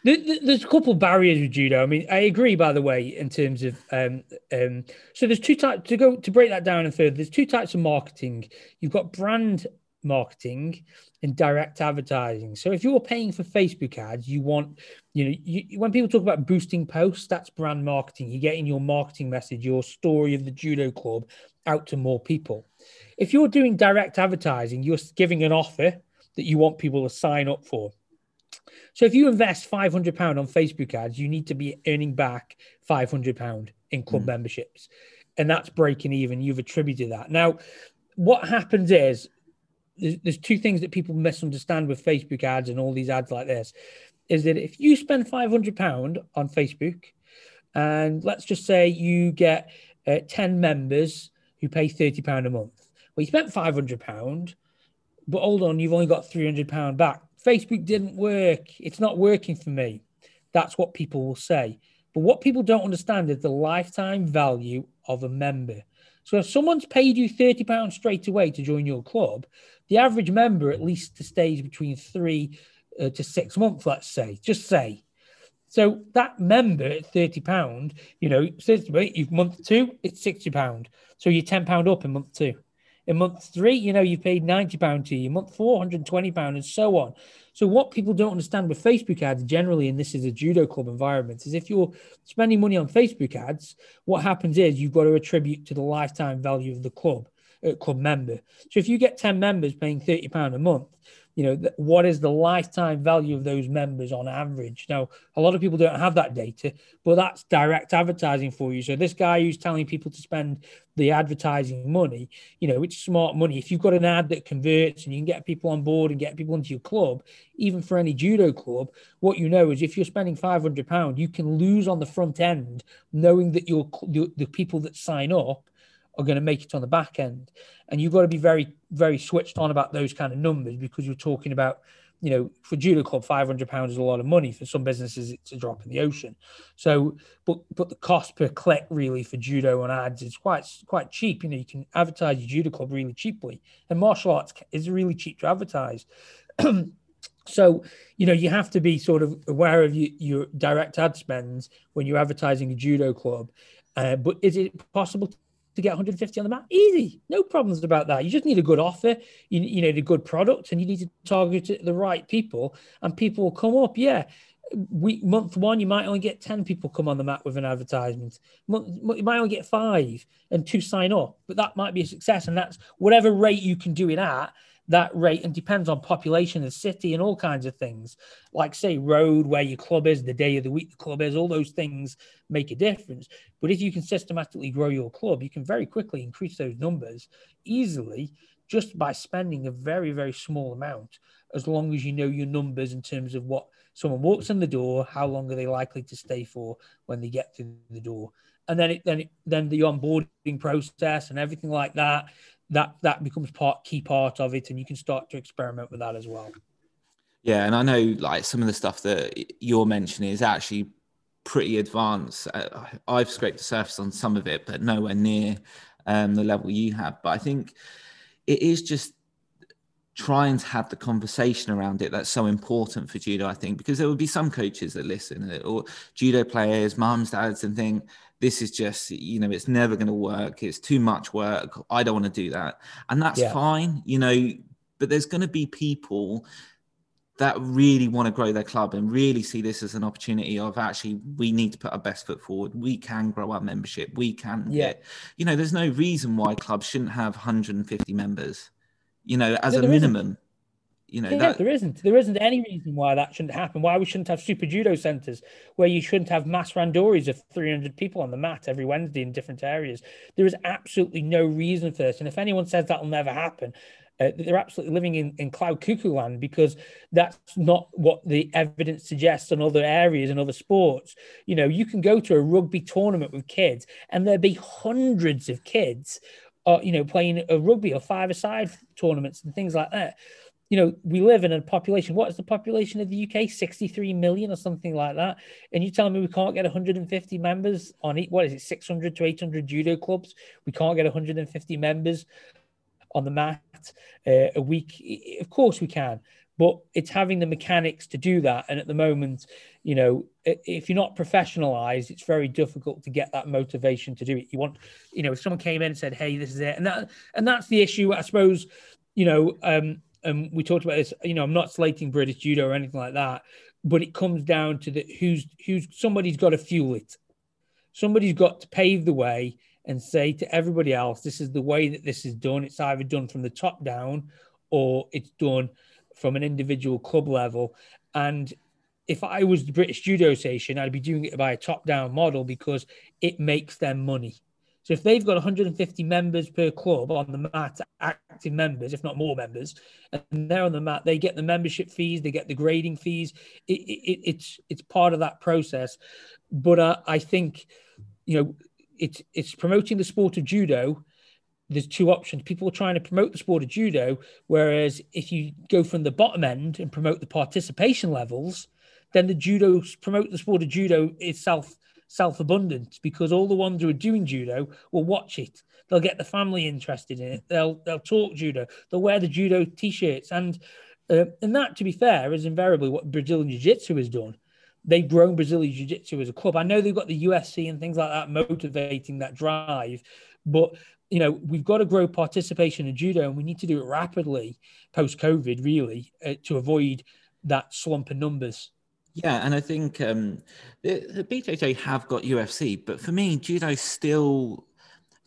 C: There's a couple of barriers with judo. I mean, I agree, by the way, in terms of um, um, so there's two types to go to break that down and further. There's two types of marketing. You've got brand marketing and direct advertising. So if you're paying for Facebook ads, you want, you know, you, when people talk about boosting posts, that's brand marketing. You're getting your marketing message, your story of the judo club out to more people. If you're doing direct advertising, you're giving an offer that you want people to sign up for. So if you invest £500 on Facebook ads, you need to be earning back £500 in club mm. memberships. And that's breaking even. You've attributed that. Now, what happens is there's, there's two things that people misunderstand with Facebook ads and all these ads like this is that if you spend £500 on Facebook, and let's just say you get uh, 10 members who pay £30 a month, well, you spent £500, but hold on, you've only got £300 back. Facebook didn't work. It's not working for me. That's what people will say. But what people don't understand is the lifetime value of a member. So if someone's paid you £30 straight away to join your club, the average member at least stays between three uh, to six months, let's say, just say. So that member at £30, you know, says wait, you month two, it's £60. So you're £10 up in month two. In month three, you know, you've paid £90 to you, month four, £120, and so on. So what people don't understand with Facebook ads generally, and this is a judo club environment, is if you're spending money on Facebook ads, what happens is you've got to attribute to the lifetime value of the club uh, club member. So if you get 10 members paying 30 pound a month, you know, th- what is the lifetime value of those members on average? Now, a lot of people don't have that data, but that's direct advertising for you. So this guy who's telling people to spend the advertising money, you know, it's smart money. If you've got an ad that converts and you can get people on board and get people into your club, even for any judo club, what you know is if you're spending five hundred pound, you can lose on the front end, knowing that your the, the people that sign up are going to make it on the back end. And you've got to be very, very switched on about those kind of numbers because you're talking about, you know, for judo club, five hundred pounds is a lot of money. For some businesses, it's a drop in the ocean. So, but but the cost per click really for judo on ads is quite quite cheap. You know, you can advertise your judo club really cheaply, and martial arts is really cheap to advertise. So, you know, you have to be sort of aware of your, your direct ad spends when you're advertising a judo club. Uh, but is it possible to get 150 on the map. Easy, no problems about that. You just need a good offer, you, you need a good product, and you need to target the right people, and people will come up. Yeah, week month one, you might only get 10 people come on the map with an advertisement. Month, you might only get five and two sign up, but that might be a success. And that's whatever rate you can do it at that rate and depends on population of the city and all kinds of things. Like say road where your club is the day of the week the club is all those things make a difference. But if you can systematically grow your club you can very quickly increase those numbers easily just by spending a very very small amount as long as you know your numbers in terms of what someone walks in the door how long are they likely to stay for when they get to the door. And then it, then it, then the onboarding process and everything like that that that becomes part key part of it and you can start to experiment with that as well.
A: Yeah and i know like some of the stuff that you're mentioning is actually pretty advanced. Uh, i've scraped the surface on some of it but nowhere near um, the level you have. But i think it is just trying to have the conversation around it that's so important for judo i think because there would be some coaches that listen or judo players mums dads and think this is just you know it's never going to work it's too much work i don't want to do that and that's yeah. fine you know but there's going to be people that really want to grow their club and really see this as an opportunity of actually we need to put our best foot forward we can grow our membership we can yeah you know there's no reason why clubs shouldn't have 150 members you know as no, a minimum isn't. You know,
C: yeah, that... there isn't. There isn't any reason why that shouldn't happen. Why we shouldn't have super judo centers where you shouldn't have mass randoris of 300 people on the mat every Wednesday in different areas. There is absolutely no reason for this. And if anyone says that will never happen, uh, they're absolutely living in, in cloud cuckoo land because that's not what the evidence suggests in other areas and other sports. You know, you can go to a rugby tournament with kids and there'll be hundreds of kids, uh, you know, playing a rugby or five-a-side tournaments and things like that you know, we live in a population. What is the population of the UK? 63 million or something like that. And you telling me we can't get 150 members on it? What is it, 600 to 800 judo clubs? We can't get 150 members on the mat uh, a week. Of course we can, but it's having the mechanics to do that. And at the moment, you know, if you're not professionalized, it's very difficult to get that motivation to do it. You want, you know, if someone came in and said, "Hey, this is it," and that and that's the issue, I suppose. You know, um, and we talked about this. You know, I'm not slating British judo or anything like that, but it comes down to the who's who's somebody's got to fuel it. Somebody's got to pave the way and say to everybody else, this is the way that this is done. It's either done from the top down or it's done from an individual club level. And if I was the British Judo Association, I'd be doing it by a top down model because it makes them money. So if they've got 150 members per club on the mat, active members, if not more members, and they're on the mat, they get the membership fees, they get the grading fees. It, it, it's it's part of that process. But uh, I think, you know, it's it's promoting the sport of judo. There's two options. People are trying to promote the sport of judo, whereas if you go from the bottom end and promote the participation levels, then the judo promote the sport of judo itself self-abundant because all the ones who are doing judo will watch it. They'll get the family interested in it. They'll they'll talk judo. They'll wear the judo t-shirts, and uh, and that, to be fair, is invariably what Brazilian Jiu-Jitsu has done. They've grown Brazilian Jiu-Jitsu as a club. I know they've got the UFC and things like that motivating that drive, but you know we've got to grow participation in judo, and we need to do it rapidly post COVID, really, uh, to avoid that slump in numbers.
A: Yeah, and I think um, the, the BJJ have got UFC, but for me, judo still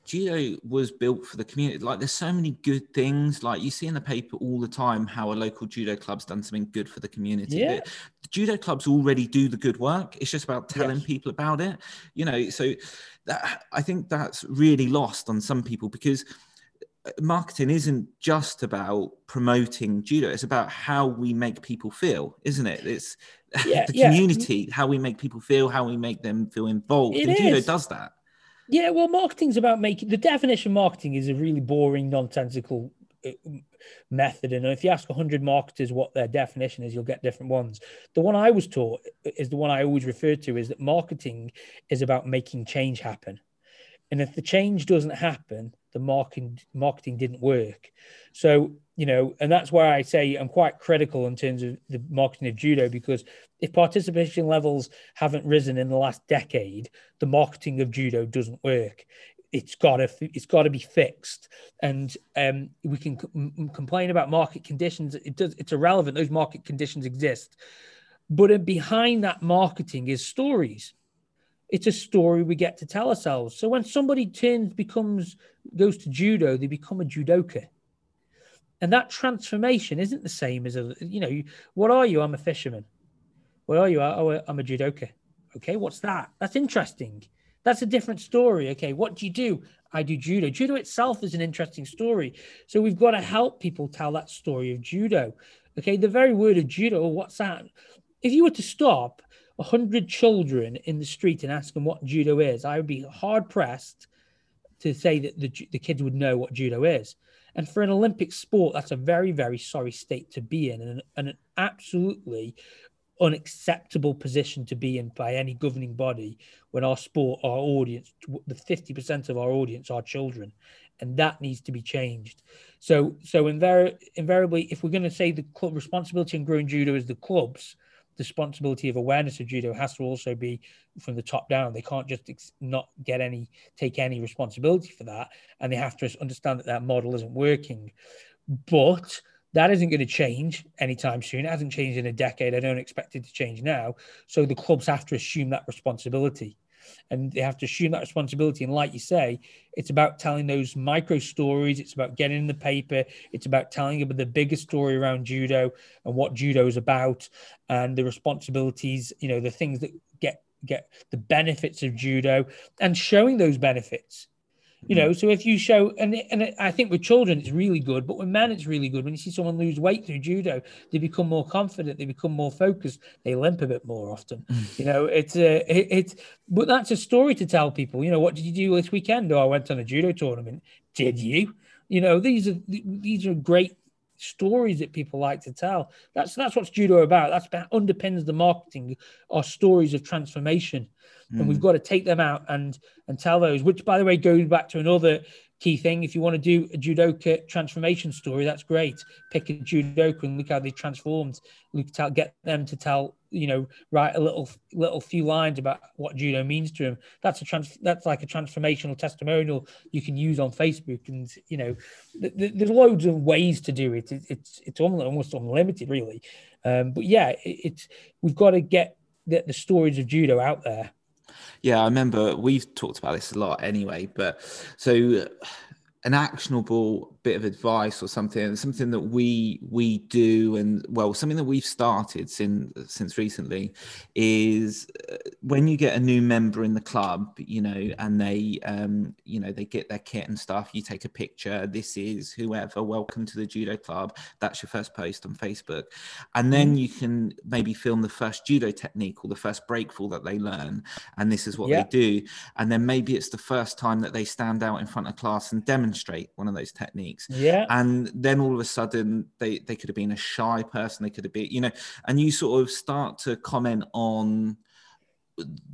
A: judo was built for the community. Like, there's so many good things. Like, you see in the paper all the time how a local judo club's done something good for the community.
C: Yeah.
A: The, the judo clubs already do the good work. It's just about telling
C: Yes.
A: people about it. You know, so that, I think that's really lost on some people because uh, marketing isn't just about promoting judo. It's about how we make people feel, isn't it? It's
C: Yeah,
A: the
C: yeah.
A: community, how we make people feel, how we make them feel involved.
C: It
A: and judo does that.
C: Yeah, well, marketing's about making the definition of marketing is a really boring, nonsensical uh, method. And if you ask 100 marketers what their definition is, you'll get different ones. The one I was taught is the one I always refer to is that marketing is about making change happen. And if the change doesn't happen, the marketing marketing didn't work. So, you know, and that's why I say I'm quite critical in terms of the marketing of judo because if participation levels haven't risen in the last decade, the marketing of judo doesn't work. It's got to it's got to be fixed, and um, we can complain about market conditions. It does it's irrelevant. Those market conditions exist, but behind that marketing is stories. It's a story we get to tell ourselves. So when somebody turns becomes goes to judo, they become a judoka, and that transformation isn't the same as a you know what are you? I'm a fisherman. What are you? Oh, I'm a judoka. Okay, what's that? That's interesting. That's a different story. Okay, what do you do? I do judo. Judo itself is an interesting story. So we've got to help people tell that story of judo. Okay, the very word of judo, what's that? If you were to stop 100 children in the street and ask them what judo is, I would be hard pressed to say that the, the kids would know what judo is. And for an Olympic sport, that's a very, very sorry state to be in and an, absolutely unacceptable position to be in by any governing body when our sport, our audience, the 50% of our audience are children. And that needs to be changed. So, so invari- invariably, if we're going to say the club responsibility in growing judo is the clubs, responsibility of awareness of judo has to also be from the top down. They can't just ex- not get any, take any responsibility for that. And they have to understand that that model isn't working. But that isn't going to change anytime soon. It hasn't changed in a decade. I don't expect it to change now. So the clubs have to assume that responsibility. And they have to assume that responsibility. And like you say, it's about telling those micro stories. It's about getting in the paper. It's about telling about the bigger story around judo and what judo is about and the responsibilities, you know, the things that get get the benefits of judo and showing those benefits you know mm. so if you show and and i think with children it's really good but with men it's really good. When you see someone lose weight through judo they become more confident they become more focused they limp a bit more often. Mm. You know it's a it, it's but that's a story to tell people. You know what did you do this weekend? Oh i went on a judo tournament. Did mm. you? You know these are these are great stories that people like to tell. That's that's what's judo about. That's that underpins the marketing our stories of transformation. And we've hmm. got to take them out and and tell those which by the way goes back to another key thing. If you want to do a judoka transformation story that's great. Pick a judoka and look how they transformed. Look tell get them to tell you know write a little little few lines about what judo means to them that's a trans that's like a transformational testimonial you can use on facebook and you know th- th- there's loads of ways to do it, it it's it's almost, almost unlimited really. Um but yeah it, it's we've got to get the, the stories of judo out there
A: Yeah, I remember we've talked about this a lot anyway, but so an actionable bit of advice or something, something that we we do and well, something that we've started since since recently is uh, when you get a new member in the club, you know, and they um, you know, they get their kit and stuff, you take a picture, this is whoever, welcome to the judo club. That's your first post on Facebook. And then you can maybe film the first judo technique or the first breakfall that they learn and this is what
C: Yeah.
A: they do and then maybe it's the first time that they stand out in front of class and demonstrate one of those techniques
C: yeah.
A: And then all of a sudden they they could have been a shy person. They could have been you know and you sort of start to comment on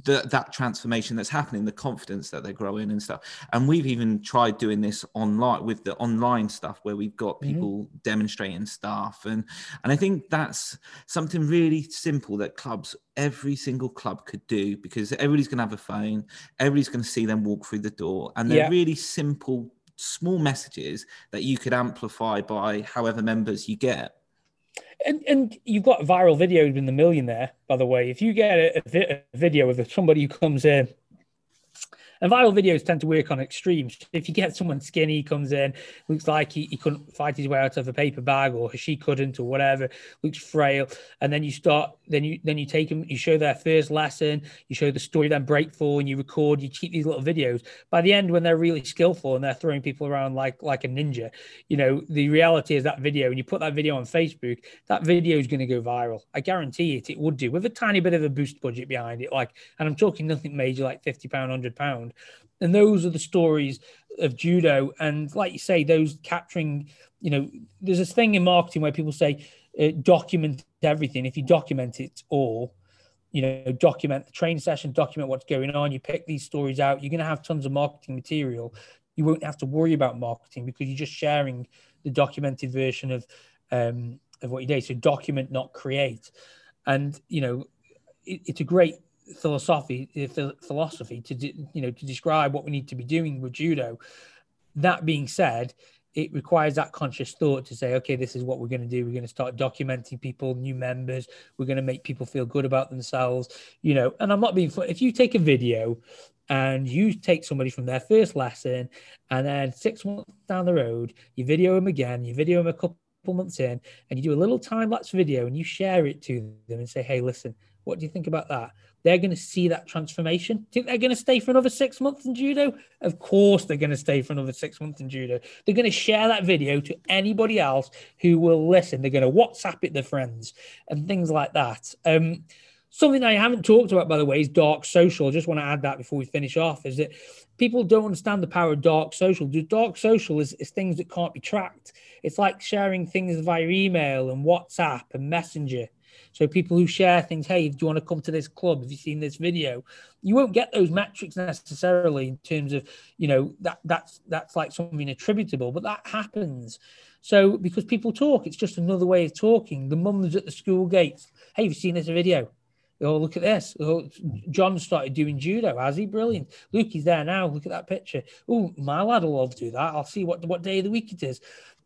A: the, that transformation that's happening the confidence that they're growing and stuff. And we've even tried doing this online with the online stuff where we've got
C: Mhm.
A: people demonstrating stuff. And and i think that's something really simple that clubs every single club could do because everybody's going to have a phone. Everybody's going to see them walk through the door and they're
C: Yeah.
A: really simple small messages that you could amplify by however members you get.
C: And, and you've got viral videos in the million there by the way. If you get a, a, a video of somebody who comes in And viral videos tend to work on extremes. If you get someone skinny comes in, looks like he, he couldn't fight his way out of a paper bag or she couldn't or whatever, looks frail, and then you start, then you then you take them, you show their first lesson, you show the story, then breakfall, and you record, you keep these little videos. By the end, when they're really skillful and they're throwing people around like like a ninja, you know, the reality is that video, and you put that video on Facebook, that video is going to go viral. I guarantee it, it would do with a tiny bit of a boost budget behind it. Like, and I'm talking nothing major like 50 pound, 100 pound. And those are the stories of judo. And like you say, those capturing, you know, there's this thing in marketing where people say, uh, document everything. If you document it all, you know, document the training session, document what's going on. You pick these stories out. You're going to have tons of marketing material. You won't have to worry about marketing because you're just sharing the documented version of um, of what you do. So document, not create. And you know, it, it's a great philosophy eh, philosophy to you know to describe what we need to be doing with judo. That being said, it requires that conscious thought to say, okay, this is what we're going to do. We're going to start documenting people, new members. We're going to make people feel good about themselves, you know. And I'm not being. If you take a video and you take somebody from their first lesson, and then six months down the road, you video them again, you video them a couple months in, and you do a little time lapse video, and you share it to them and say, hey, listen, what do you think about that? They're going to see that transformation. Think they're going to stay for another six months in judo? Of course, they're going to stay for another six months in judo. They're going to share that video to anybody else who will listen. They're going to WhatsApp it to friends and things like that. Um, something I haven't talked about, by the way, is dark social. I just want to add that before we finish off. Is that people don't understand the power of dark social. Dark social is, is things that can't be tracked. It's like sharing things via email and WhatsApp and Messenger. So people who share things, hey, do you want to come to this club? Have you seen this video? You won't get those metrics necessarily in terms of, you know, that that's that's like something attributable, but that happens. So because people talk, it's just another way of talking. The mums at the school gates, hey, have you seen this video? Oh, look at this. Oh, John started doing judo. Has he? Brilliant. Luke, he's there now. Look at that picture. Oh, my lad will love to do that. I'll see what, what day of the week it is.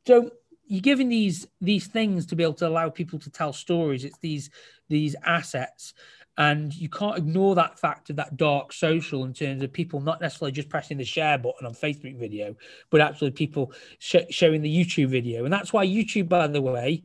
C: So you're giving these these things to be able to allow people to tell stories. It's these these assets, and you can't ignore that fact of that dark social in terms of people not necessarily just pressing the share button on Facebook video, but actually people sh- showing the YouTube video. And that's why YouTube, by the way,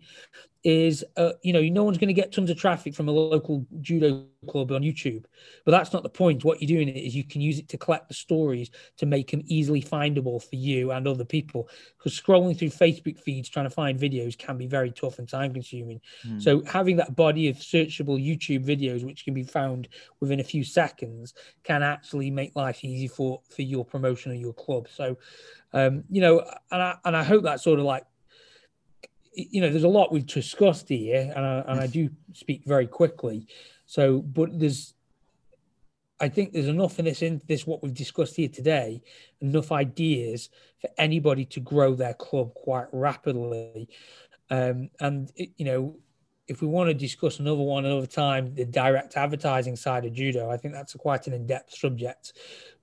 C: is uh, you know no one's going to get tons of traffic from a local judo club on YouTube, but that's not the point. What you're doing is you can use it to collect the stories to make them easily findable for you and other people. Because scrolling through Facebook feeds trying to find videos can be very tough and time consuming. Mm. So having that body of searchable YouTube videos which can be found within a few seconds can actually make life easy for for your promotion of your club. So um, you know, and I and I hope that sort of like you know, there's a lot we've discussed here, and I, and I do speak very quickly. So, but there's, I think there's enough in this in this what we've discussed here today, enough ideas for anybody to grow their club quite rapidly. Um, and it, you know, if we want to discuss another one another time, the direct advertising side of judo, I think that's quite an in-depth subject.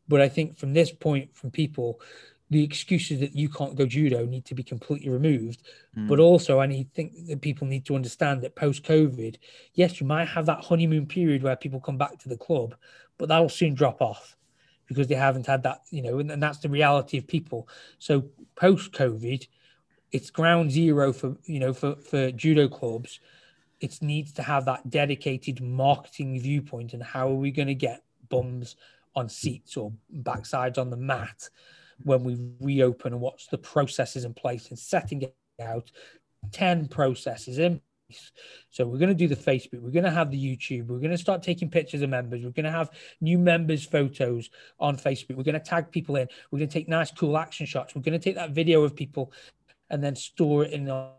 C: But I think from this point, from people, the excuses that you can't go judo need to be completely removed. Mm. But also, I need think that people need to understand that post COVID, yes, you might have that honeymoon period where people come back to the club, but that'll soon drop off because they haven't had that, you know, and, and that's the reality of people. So post COVID, it's ground zero for you know for for judo clubs. It needs to have that dedicated marketing viewpoint and how are we going to get bums on seats or backsides on the mat when we reopen and what's the processes in place and setting out 10 processes in place. So we're going to do the Facebook, we're going to have the YouTube, we're going to start taking pictures of members, we're going to have new members' photos on Facebook, we're going to tag people in, we're going to take nice, cool action shots, we're going to take that video of people and then store it in our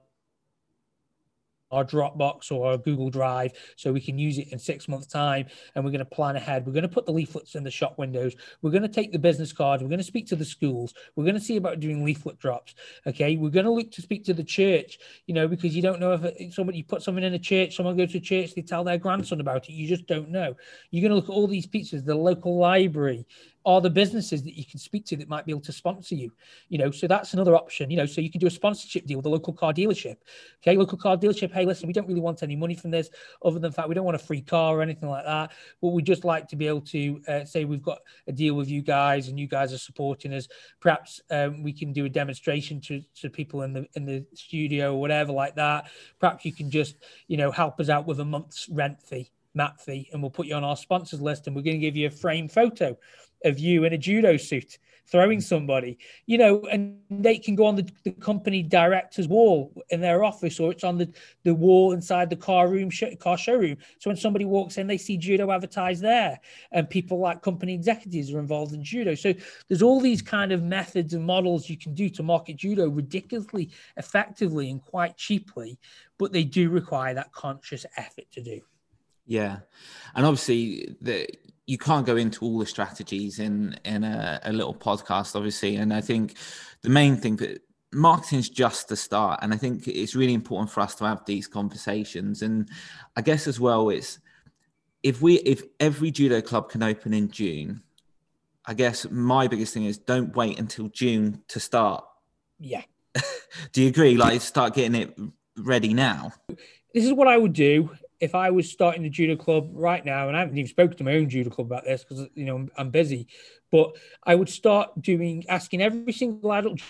C: our Dropbox or our Google Drive so we can use it in six months' time. And we're going to plan ahead. We're going to put the leaflets in the shop windows. We're going to take the business cards. We're going to speak to the schools. We're going to see about doing leaflet drops. Okay. We're going to look to speak to the church, you know, because you don't know if somebody you put something in a church, someone goes to church, they tell their grandson about it. You just don't know. You're going to look at all these pieces, the local library, are the businesses that you can speak to that might be able to sponsor you. You know, so that's another option. You know, so you can do a sponsorship deal with a local car dealership. Okay, local car dealership. Hey, listen, we don't really want any money from this, other than the fact we don't want a free car or anything like that. But we just like to be able to uh, say we've got a deal with you guys, and you guys are supporting us. Perhaps um, we can do a demonstration to to people in the in the studio or whatever like that. Perhaps you can just you know help us out with a month's rent fee map fee and we'll put you on our sponsors list and we're going to give you a frame photo of you in a judo suit throwing somebody you know and they can go on the, the company director's wall in their office or it's on the, the wall inside the car room sh- car showroom. So when somebody walks in they see judo advertised there and people like company executives are involved in judo. So there's all these kind of methods and models you can do to market judo ridiculously effectively and quite cheaply but they do require that conscious effort to do.
A: Yeah, and obviously the you can't go into all the strategies in in a, a little podcast, obviously. And I think the main thing that marketing is just the start, and I think it's really important for us to have these conversations. And I guess as well, it's if we if every judo club can open in June, I guess my biggest thing is don't wait until June to start.
C: Yeah.
A: Do you agree? Like start getting it ready now.
C: This is what I would do if I was starting a judo club right now, and I haven't even spoken to my own judo club about this because you know I'm, I'm, busy, but I would start doing asking every single adult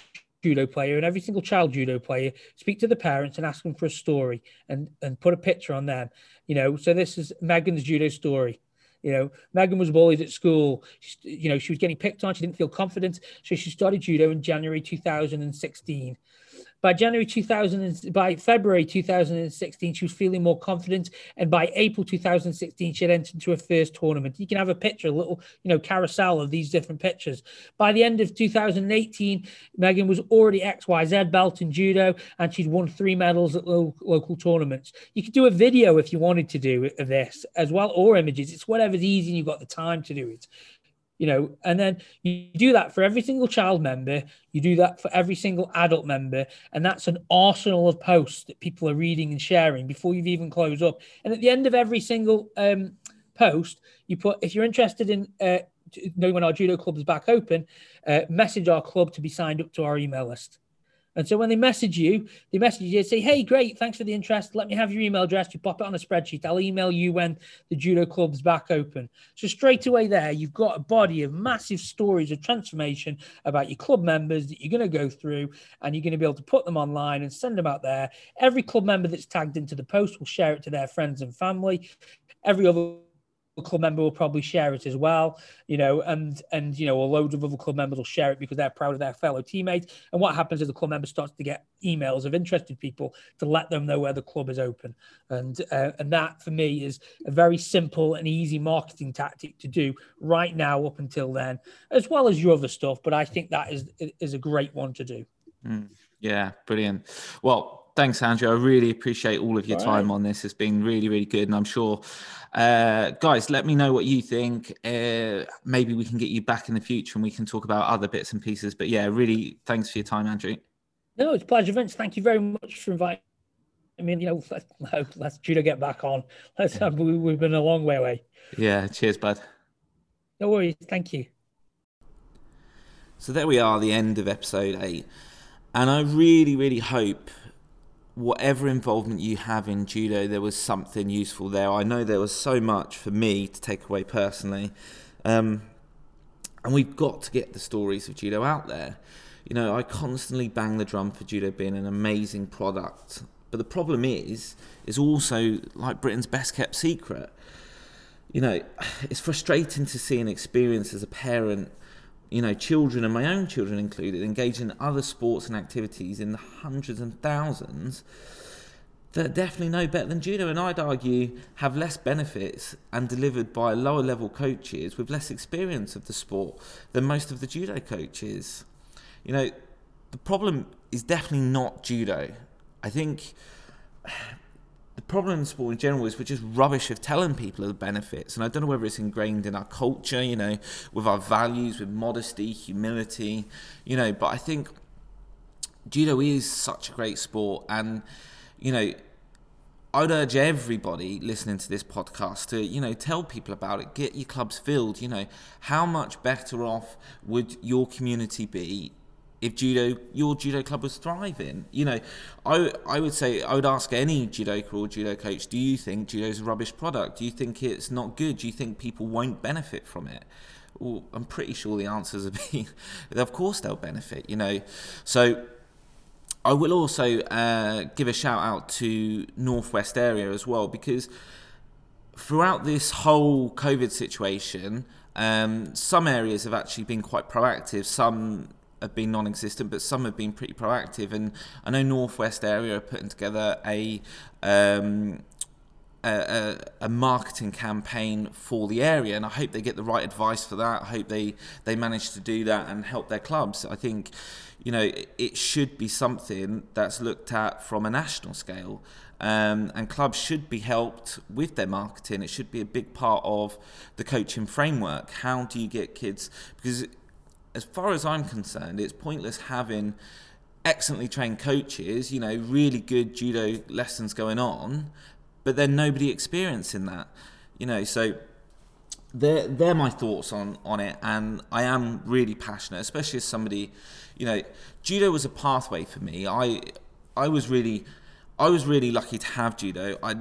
C: judo player and every single child judo player speak to the parents and ask them for a story and and put a picture on them. You know, so this is Megan's judo story. You know, Megan was bullied at school. She, you know, she was getting picked on. She didn't feel confident, so she started judo in January 2016. By January 2000, by February 2016, she was feeling more confident, and by April 2016, she had entered into her first tournament. You can have a picture, a little, you know, carousel of these different pictures. By the end of 2018, Megan was already XYZ belt in judo, and she'd won three medals at lo- local tournaments. You could do a video if you wanted to do this as well, or images. It's whatever's easy, and you've got the time to do it you know and then you do that for every single child member you do that for every single adult member and that's an arsenal of posts that people are reading and sharing before you've even closed up. And at the end of every single um, post you put if you're interested in uh, knowing when our judo club is back open uh, message our club to be signed up to our email list and so when they message you, they message you, say, Hey, great, thanks for the interest. Let me have your email address. You pop it on a spreadsheet. I'll email you when the judo club's back open. So straight away there, you've got a body of massive stories of transformation about your club members that you're going to go through, and you're going to be able to put them online and send them out there. Every club member that's tagged into the post will share it to their friends and family. Every other club member will probably share it as well, you know, and and you know, a load of other club members will share it because they're proud of their fellow teammates. And what happens is the club member starts to get emails of interested people to let them know where the club is open, and uh, and that for me is a very simple and easy marketing tactic to do right now up until then, as well as your other stuff. But I think that is is a great one to do.
A: Mm, yeah, brilliant. Well, thanks, Andrew. I really appreciate all of your all time right. on this. It's been really, really good. And I'm sure, uh, guys, let me know what you think. Uh, maybe we can get you back in the future and we can talk about other bits and pieces. But yeah, really, thanks for your time, Andrew.
C: No, it's a pleasure, Vince. Thank you very much for inviting. I mean, you know, let's, let's Judo get back on. Let's have, we've been a long way away.
A: Yeah, cheers, bud.
C: No worries. Thank you.
A: So there we are, the end of episode eight. And I really, really hope whatever involvement you have in judo, there was something useful there. I know there was so much for me to take away personally. Um, and we've got to get the stories of judo out there. You know, I constantly bang the drum for judo being an amazing product. But the problem is, is also like Britain's best kept secret. You know, it's frustrating to see and experience as a parent you know, children and my own children included, engage in other sports and activities in the hundreds and thousands that are definitely no better than judo, and I'd argue have less benefits and delivered by lower level coaches with less experience of the sport than most of the judo coaches. You know, the problem is definitely not judo. I think problem in sport in general is we're just rubbish of telling people the benefits. And I don't know whether it's ingrained in our culture, you know, with our values, with modesty, humility, you know, but I think judo is such a great sport. And, you know, I'd urge everybody listening to this podcast to, you know, tell people about it, get your clubs filled. You know, how much better off would your community be if judo, your judo club was thriving? You know, I I would say I would ask any judoka or judo coach, do you think judo is a rubbish product? Do you think it's not good? Do you think people won't benefit from it? Well, I'm pretty sure the answers are being, of course they'll benefit. You know, so I will also uh, give a shout out to Northwest area as well because throughout this whole COVID situation, um, some areas have actually been quite proactive. Some have been non-existent, but some have been pretty proactive. And I know Northwest area are putting together a um, a, a, a, marketing campaign for the area, and I hope they get the right advice for that. I hope they they manage to do that and help their clubs. I think you know, it should be something that's looked at from a national scale. Um, and clubs should be helped with their marketing. It should be a big part of the coaching framework. How do you get kids? Because, as far as I'm concerned, it's pointless having excellently trained coaches, you know, really good judo lessons going on, but then nobody experiencing that, you know. So, they're, they're my thoughts on, on it, and I am really passionate, especially as somebody you know, judo was a pathway for me. I I was really I was really lucky to have judo. I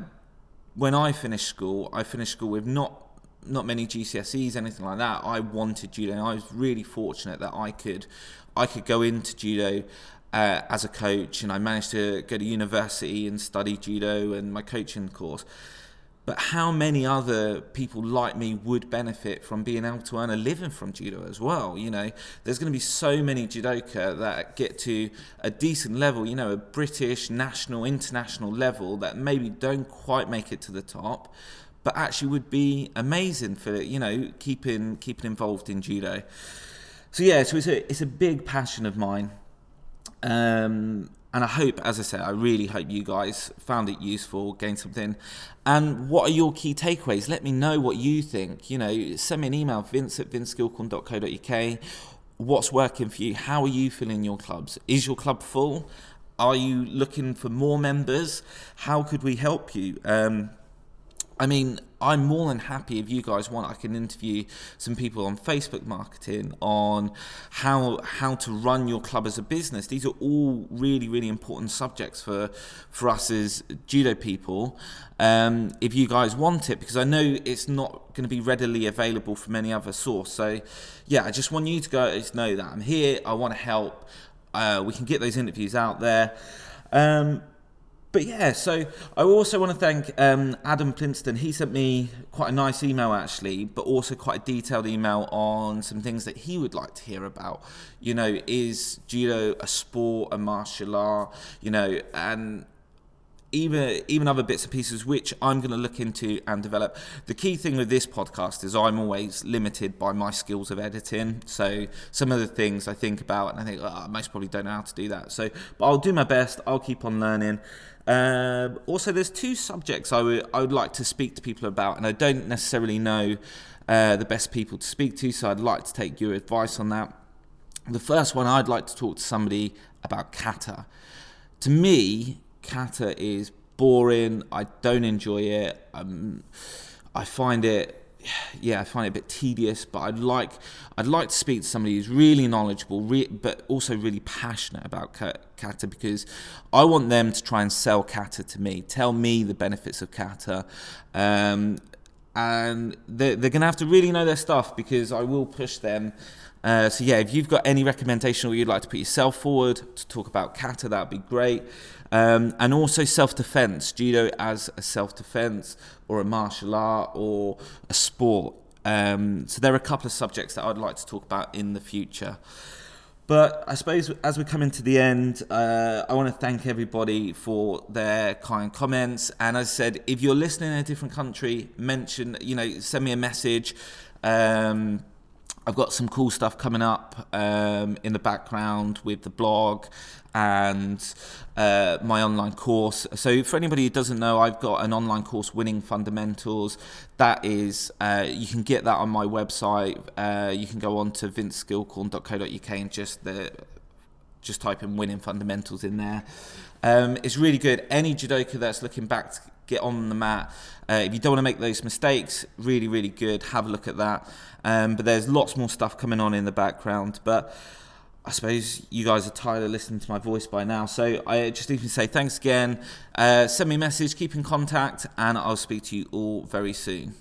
A: when I finished school, I finished school with not not many GCSEs, anything like that. I wanted judo. And I was really fortunate that I could I could go into judo uh, as a coach, and I managed to go to university and study judo and my coaching course but how many other people like me would benefit from being able to earn a living from judo as well you know there's going to be so many judoka that get to a decent level you know a british national international level that maybe don't quite make it to the top but actually would be amazing for you know keeping keeping involved in judo so yeah so it's a it's a big passion of mine um, and I hope, as I said, I really hope you guys found it useful, gained something. And what are your key takeaways? Let me know what you think. You know, send me an email, vince at vincegilcorn.co.uk. What's working for you? How are you feeling your clubs? Is your club full? Are you looking for more members? How could we help you? Um, I mean, I'm more than happy if you guys want. I can interview some people on Facebook marketing on how how to run your club as a business. These are all really really important subjects for for us as judo people. Um, if you guys want it, because I know it's not going to be readily available from any other source. So, yeah, I just want you to go know that I'm here. I want to help. Uh, we can get those interviews out there. Um, but yeah, so I also want to thank um, Adam Plinston. He sent me quite a nice email actually, but also quite a detailed email on some things that he would like to hear about. You know, is judo a sport, a martial art? You know, and even even other bits and pieces which I'm going to look into and develop. The key thing with this podcast is I'm always limited by my skills of editing. So some of the things I think about and I think oh, I most probably don't know how to do that. So, but I'll do my best. I'll keep on learning. Uh, also, there's two subjects I would I would like to speak to people about, and I don't necessarily know uh, the best people to speak to, so I'd like to take your advice on that. The first one, I'd like to talk to somebody about kata. To me, kata is boring. I don't enjoy it. Um, I find it yeah, I find it a bit tedious, but I'd like I'd like to speak to somebody who's really knowledgeable, re- but also really passionate about kata because I want them to try and sell kata to me, tell me the benefits of kata, um, and they're, they're going to have to really know their stuff because I will push them uh, so yeah, if you've got any recommendation or you'd like to put yourself forward to talk about kata, that'd be great. Um, and also self-defense, judo as a self-defense or a martial art or a sport. Um, so there are a couple of subjects that I'd like to talk about in the future. But I suppose as we come into the end, uh, I want to thank everybody for their kind comments. And as I said, if you're listening in a different country, mention, you know, send me a message. Um, I've got some cool stuff coming up um, in the background with the blog and uh, my online course. So, for anybody who doesn't know, I've got an online course, Winning Fundamentals. That is, uh, you can get that on my website. Uh, you can go on to vincegilcorn.co.uk and just the just type in Winning Fundamentals in there. Um, it's really good. Any judoka that's looking back to get on the mat. Uh, if you don't want to make those mistakes, really, really good. Have a look at that. Um, but there's lots more stuff coming on in the background. But I suppose you guys are tired of listening to my voice by now. So I just need to say thanks again. Uh, send me a message, keep in contact, and I'll speak to you all very soon.